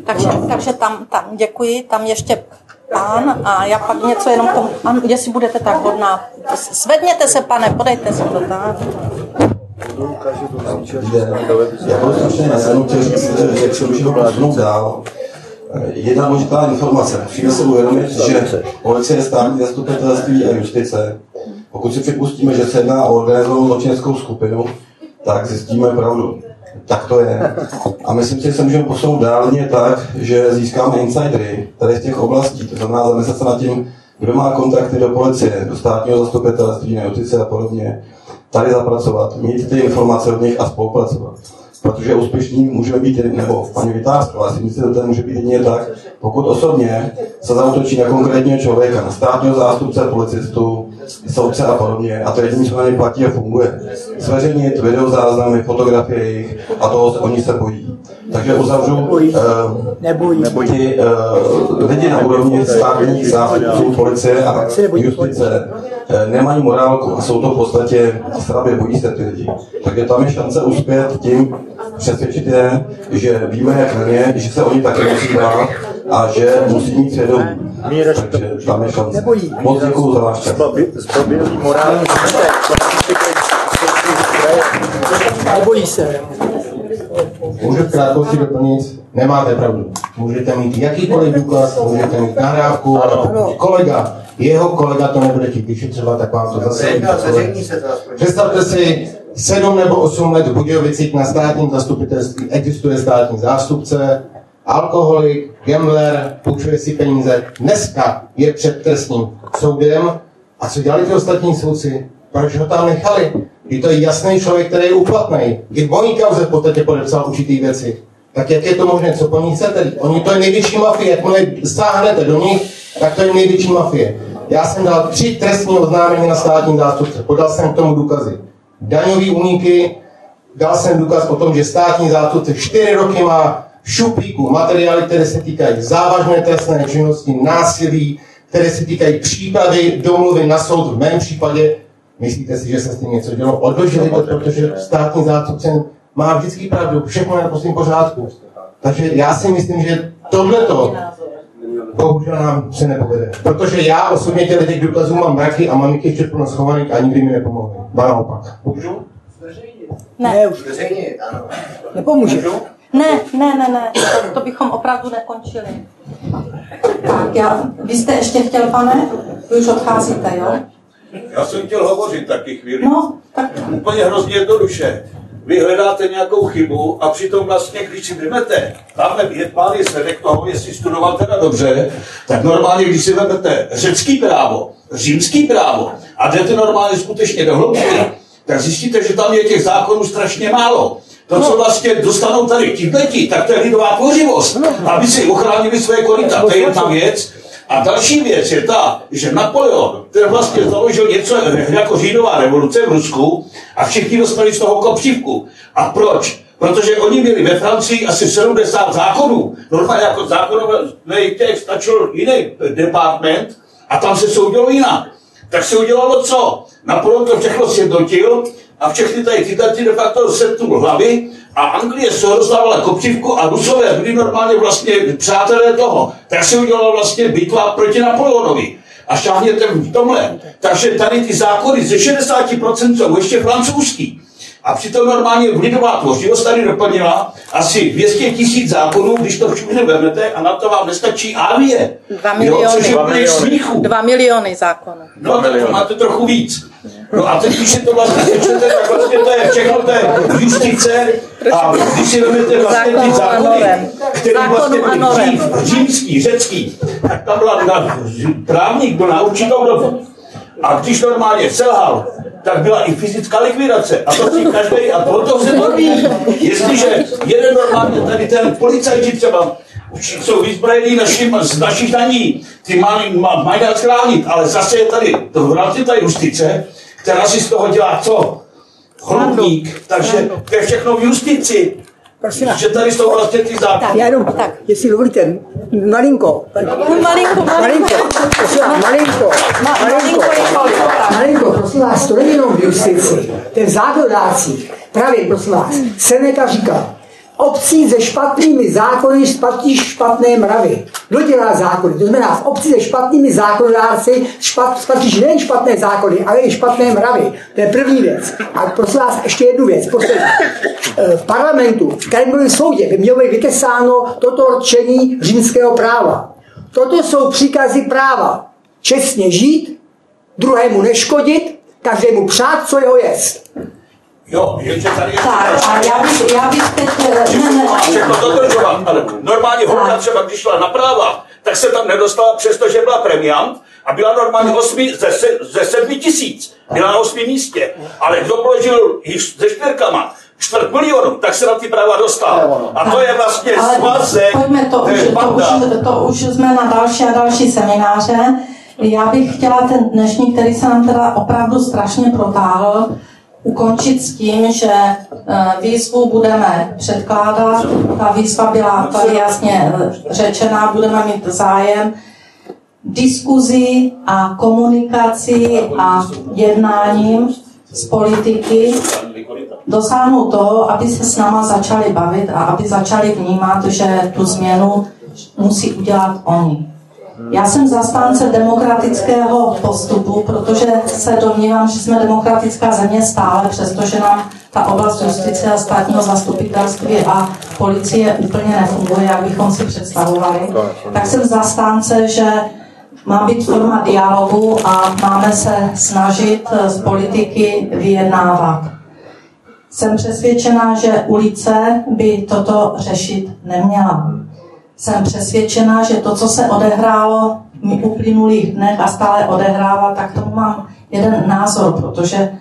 Takže, takže tam, tam děkuji, tam ještě pán a já pak něco jenom k tomu, jestli budete tak hodná. Zvedněte se, pane, podejte si to tak. Já budu se posunout dál, Jedna důležitá informace. Musíme se uvědomit, že policie, státní zastupitelství a justice, pokud si připustíme, že se jedná o organizovanou zločineckou skupinu, tak zjistíme pravdu. Tak to je. A myslím si, že se můžeme posunout dál tak, že získáme insidery tady z těch oblastí. To znamená zamyslet se nad tím, kdo má kontakty do policie, do státního zastupitelství, na a podobně. Tady zapracovat, mít ty informace od nich a spolupracovat protože úspěšný můžeme být, nebo paní Vytářková si myslím, že to může být jedině tak, pokud osobně se zautočí na konkrétního člověka, na státního zástupce, policistu, soudce a podobně, a to jediný, co na ně platí a funguje. Zveřejnit videozáznamy, fotografie jejich a toho oni se bojí. Takže uzavřu uh, Nebojí. Ty, uh, lidi na úrovni státních zástupců policie a justice nemají morálku a jsou to v podstatě srabě, bojí se ty lidi. Takže tam je šance uspět tím, přesvědčit je, že víme, jak na ně, že se oni taky musí brát a že musí mít svědomí. Takže tam je šance. Moc děkuju za váš čas. Zbabělý morální Nebojí se. Můžu v krátkosti doplnit, nemáte pravdu. Můžete mít jakýkoliv důkaz, můžete mít nahrávku, ale kolega, jeho kolega to nebude chtít vyšetřovat, tak vám to zase... Představte si, sedm nebo osm let v Budějovicích na státním zastupitelství existuje státní zástupce, alkoholik, gambler, půjčuje si peníze. Dneska je před trestním soudem. A co dělali ty ostatní soudci? Proč ho tam nechali? Je to jasný člověk, který je uplatný. I v mojí kauze v podstatě podepsal určitý věci. Tak jak je to možné? Co po nich chcete? Oni to je největší mafie. Jakmile sáhnete do nich, tak to je největší mafie. Já jsem dal tři trestní oznámení na státní zástupce. Podal jsem k tomu důkazy. Daňový úniky, dal jsem důkaz o tom, že státní zástupce čtyři roky má v šuplíku materiály, které se týkají závažné trestné činnosti, násilí, které se týkají přípravy domluvy na soud v mém případě. Myslíte si, že se s tím něco dělo? Odložili to, protože státní zástupce má vždycky pravdu, všechno je na posledním pořádku. Takže já si myslím, že tohleto bohužel nám se nepovede. Protože já osobně těch těch důkazů mám mraky a mám jich ještě plno schovaných a nikdy mi nepomohly. Ba naopak. Můžu? Ne. ne už. ano. Nepomůže. Ne, ne, ne, ne, to, to bychom opravdu nekončili. Tak, já, vy jste ještě chtěl, pane? Vy už odcházíte, jo? Já jsem chtěl hovořit taky chvíli. No, tak... Úplně hrozně jednoduše. Vy hledáte nějakou chybu a přitom vlastně, když si vezmete, tamhle je pán je svědek toho, jestli studoval teda dobře, tak normálně, když si vezmete řecký právo, římský právo a jdete normálně skutečně do hloubky, tak zjistíte, že tam je těch zákonů strašně málo. To, co vlastně dostanou tady tihleti, tak to je lidová tvořivost, aby si ochránili své koryta. To je jedna věc. A další věc je ta, že Napoleon, ten vlastně založil něco jako říjnová revoluce v Rusku a všichni dostali z toho kopřivku. A proč? Protože oni měli ve Francii asi 70 zákonů. Normálně jako zákonové těch stačil jiný department a tam se soudilo jinak. Tak se udělalo co? Napoleon to všechno sjednotil a všechny tady ty de facto setnul hlavy a Anglie se rozdávala kopřivku a Rusové byli normálně vlastně přátelé toho. Tak se udělala vlastně bitva proti Napoleonovi. A šáhněte v tomhle. Takže tady ty zákony ze 60% jsou ještě francouzský. A přitom normálně lidová tvořivost tady doplnila asi 200 tisíc zákonů, když to všechno vezmete a na to vám nestačí armie. Dva miliony. Jo, což je dva miliony. Dva miliony zákonů. No, tak to máte trochu víc. No a teď, když si to vlastně sečtete, tak vlastně to je všechno, to je justice a když si vezmete vlastně ty zákony, které vlastně byly dřív, římský, řecký, tak tam byla na, právník byl na určitou dobu. A když normálně selhal, tak byla i fyzická likvidace. A to si každý, a to, to se baví. Jestliže jeden normálně tady ten policajti třeba jsou vyzbrojení našim, z našich daní, ty mají, mají nás chránit, ale zase je tady to v rámci té justice, která si z toho dělá co? Chlubník, takže to je všechno v justici. Prosím že tady jsou vlastně ty zákony. Já jenom, tak. jestli dovolíte, malinko. Malinko, malinko. Malinko, prosím vás, malinko. Malinko, malinko, prosím vás, to není jenom v justici. Ten zákonodácí, právě prosím vás, Seneca říkal, obcí se špatnými zákony špatí špatné mravy. Kdo dělá zákony? To znamená, v obci se špatnými zákonodárci špat, špatíš nejen špatné zákony, ale i špatné mravy. To je první věc. A prosím vás, ještě jednu věc. Poslední. V parlamentu, v kterémkoliv soudě by mělo být vytesáno toto rčení římského práva. Toto jsou příkazy práva. Čestně žít, druhému neškodit, každému přát, co jeho jest. Jo, jenže tady je... Tak, a já bych, já bych teď... Ne, ne, Všechno dodržovat, ale normálně holka třeba, když šla na práva, tak se tam nedostala, přestože byla premiant a byla normálně osmi, ze, se, ze sedmi tisíc. Byla na osmi místě. Ale kdo položil již se čtvrkama, čtvrt milionu, tak se na ty práva dostal. A to je vlastně svazek. Pojďme to, už, to, už, to už jsme na další a další semináře. Já bych chtěla ten dnešní, který se nám teda opravdu strašně protáhl, ukončit s tím, že eh, výzvu budeme předkládat. Ta výzva byla tady jasně eh, řečená, budeme mít zájem diskuzi a komunikaci a jednáním s politiky dosáhnout toho, aby se s náma začali bavit a aby začali vnímat, že tu změnu musí udělat oni. Já jsem zastánce demokratického postupu, protože se domnívám, že jsme demokratická země stále, přestože nám ta oblast justice a státního zastupitelství a policie úplně nefunguje, jak bychom si představovali. Tak jsem zastánce, že má být forma dialogu a máme se snažit z politiky vyjednávat. Jsem přesvědčená, že ulice by toto řešit neměla jsem přesvědčená, že to, co se odehrálo v uplynulých dnech a stále odehrává, tak tomu mám jeden názor, protože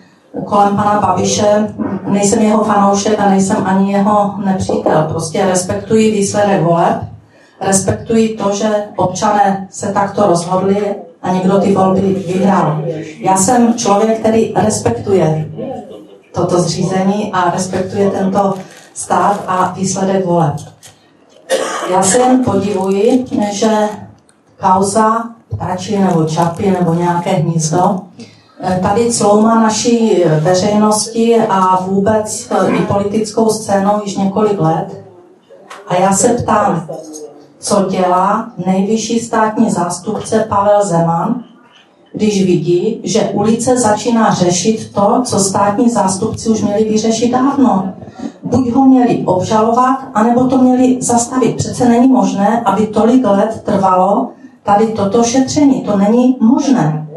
kolem pana Babiše nejsem jeho fanoušek a nejsem ani jeho nepřítel. Prostě respektuji výsledek voleb, respektuji to, že občané se takto rozhodli a někdo ty volby vyhrál. Já jsem člověk, který respektuje toto zřízení a respektuje tento stát a výsledek voleb. Já se jen podivuji, že kauza ptáči nebo čapy nebo nějaké hnízdo eh, tady clouma naší veřejnosti a vůbec eh, i politickou scénou již několik let. A já se ptám, co dělá nejvyšší státní zástupce Pavel Zeman, když vidí, že ulice začíná řešit to, co státní zástupci už měli vyřešit dávno buď ho měli obžalovat, anebo to měli zastavit. Přece není možné, aby tolik let trvalo tady toto šetření. To není možné.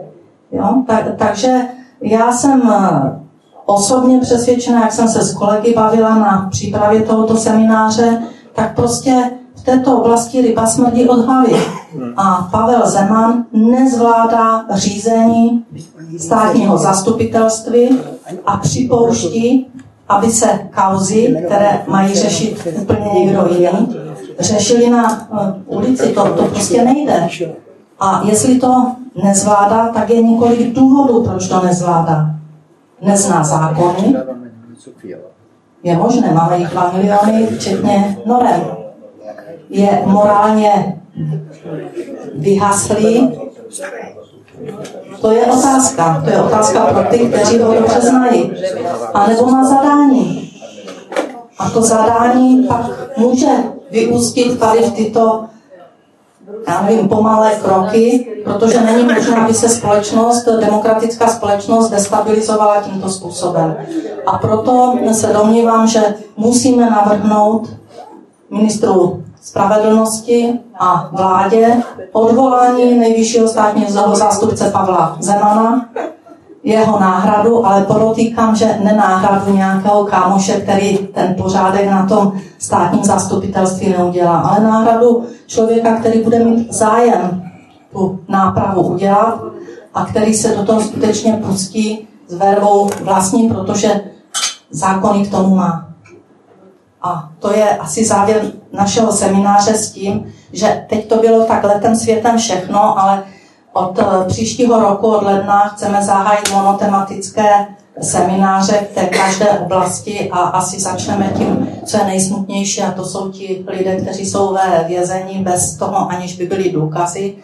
Jo? Tak, takže já jsem eh, osobně přesvědčena, jak jsem se s kolegy bavila na přípravě tohoto semináře, tak prostě v této oblasti ryba smrdí od hlavy. A Pavel Zeman nezvládá řízení státního zastupitelství a připouští, aby se kauzy, které mají řešit úplně někdo jiný, řešili na eh, ulici. To, to prostě nejde. A jestli to nezvládá, tak je několik důvodů, proč to nezvládá. Nezná zákony, je možné, máme jich 2 miliony, včetně norem. Je morálně vyhaslý, to je otázka. To je otázka pro ty, kteří ho dobře znají. A nebo má zadání. A to zadání pak může vyústit tady v tyto já nevím, pomalé kroky, protože není možné, aby se společnost, demokratická společnost destabilizovala tímto způsobem. A proto se domnívám, že musíme navrhnout ministru spravedlnosti a vládě odvolání nejvyššího státního zástupce Pavla Zemana, jeho náhradu, ale podotýkám, že nenáhradu nějakého kámoše, který ten pořádek na tom státním zastupitelství neudělá, ale náhradu člověka, který bude mít zájem tu nápravu udělat a který se do toho skutečně pustí s vervou vlastní, protože zákony k tomu má. A to je asi závěr našeho semináře s tím, že teď to bylo tak letem světem všechno, ale od eh, příštího roku, od ledna, chceme zahájit monotematické semináře v té každé oblasti a asi začneme tím, co je nejsmutnější, a to jsou ti lidé, kteří jsou ve vězení bez toho, aniž by byly důkazy,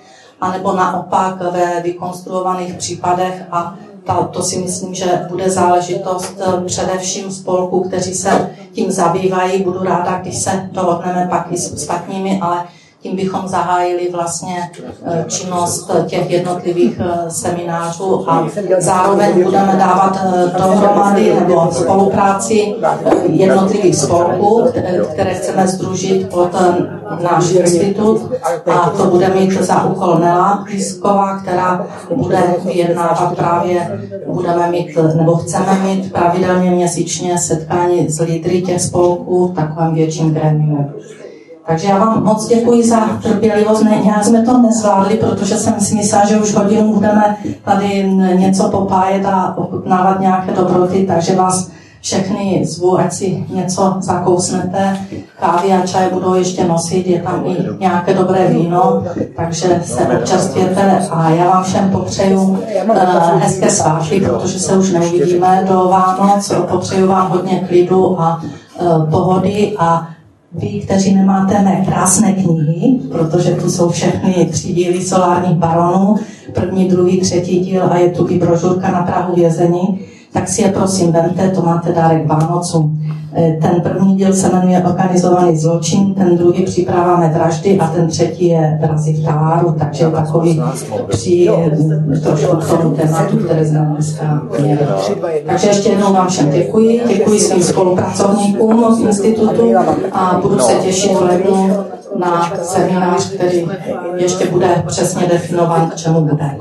anebo naopak ve vykonstruovaných případech a ta, to si myslím, že bude záležitost eh, především spolků, kteří se tím zabývají. Budu ráda, když se dohodneme pak i s ostatními, ale tím bychom zahájili vlastně eh, činnost těch jednotlivých eh, seminářů a zároveň budeme dávat eh, dohromady nebo spolupráci jednotlivých spolků, které chceme združit pod náš institut a to bude mít za úkol Nela Písková, která bude vyjednávat právě, budeme mít, nebo chceme mít pravidelně měsíčně setkání s lídry těch spolků v takovém větším grémiu. Takže já vám moc děkuji za trpělivost. Ne, nějak jsme to nezvládli, protože jsem si myslela, že už hodinu budeme tady něco popájet a ochutnávat nějaké dobroty, takže vás všechny zvu, ať si něco zakousnete. Kávy a čaj budou ještě nosit, je tam i nějaké dobré víno, takže se občastvěte a já vám všem popřeju uh, hezké svátky, protože se už neuvidíme do Vánoc. Popřeju vám hodně klidu a uh, pohody a vy, kteří nemáte mé krásné knihy, protože tu jsou všechny tři díly solárních baronů, první, druhý, třetí díl a je tu i brožurka na Prahu vězení, tak si je prosím vemte, to máte dárek Vánocům. E, ten první díl se jmenuje Organizovaný zločin, ten druhý připraváme vraždy a ten třetí je Vrazy v taláru, takže takový při trošku k tomu tématu, které jsme dneska. Takže ještě jednou vám všem děkuji, děkuji svým spolupracovníkům z institutu a budu se těšit v lednu na seminář, který ještě bude přesně definován, k čemu bude.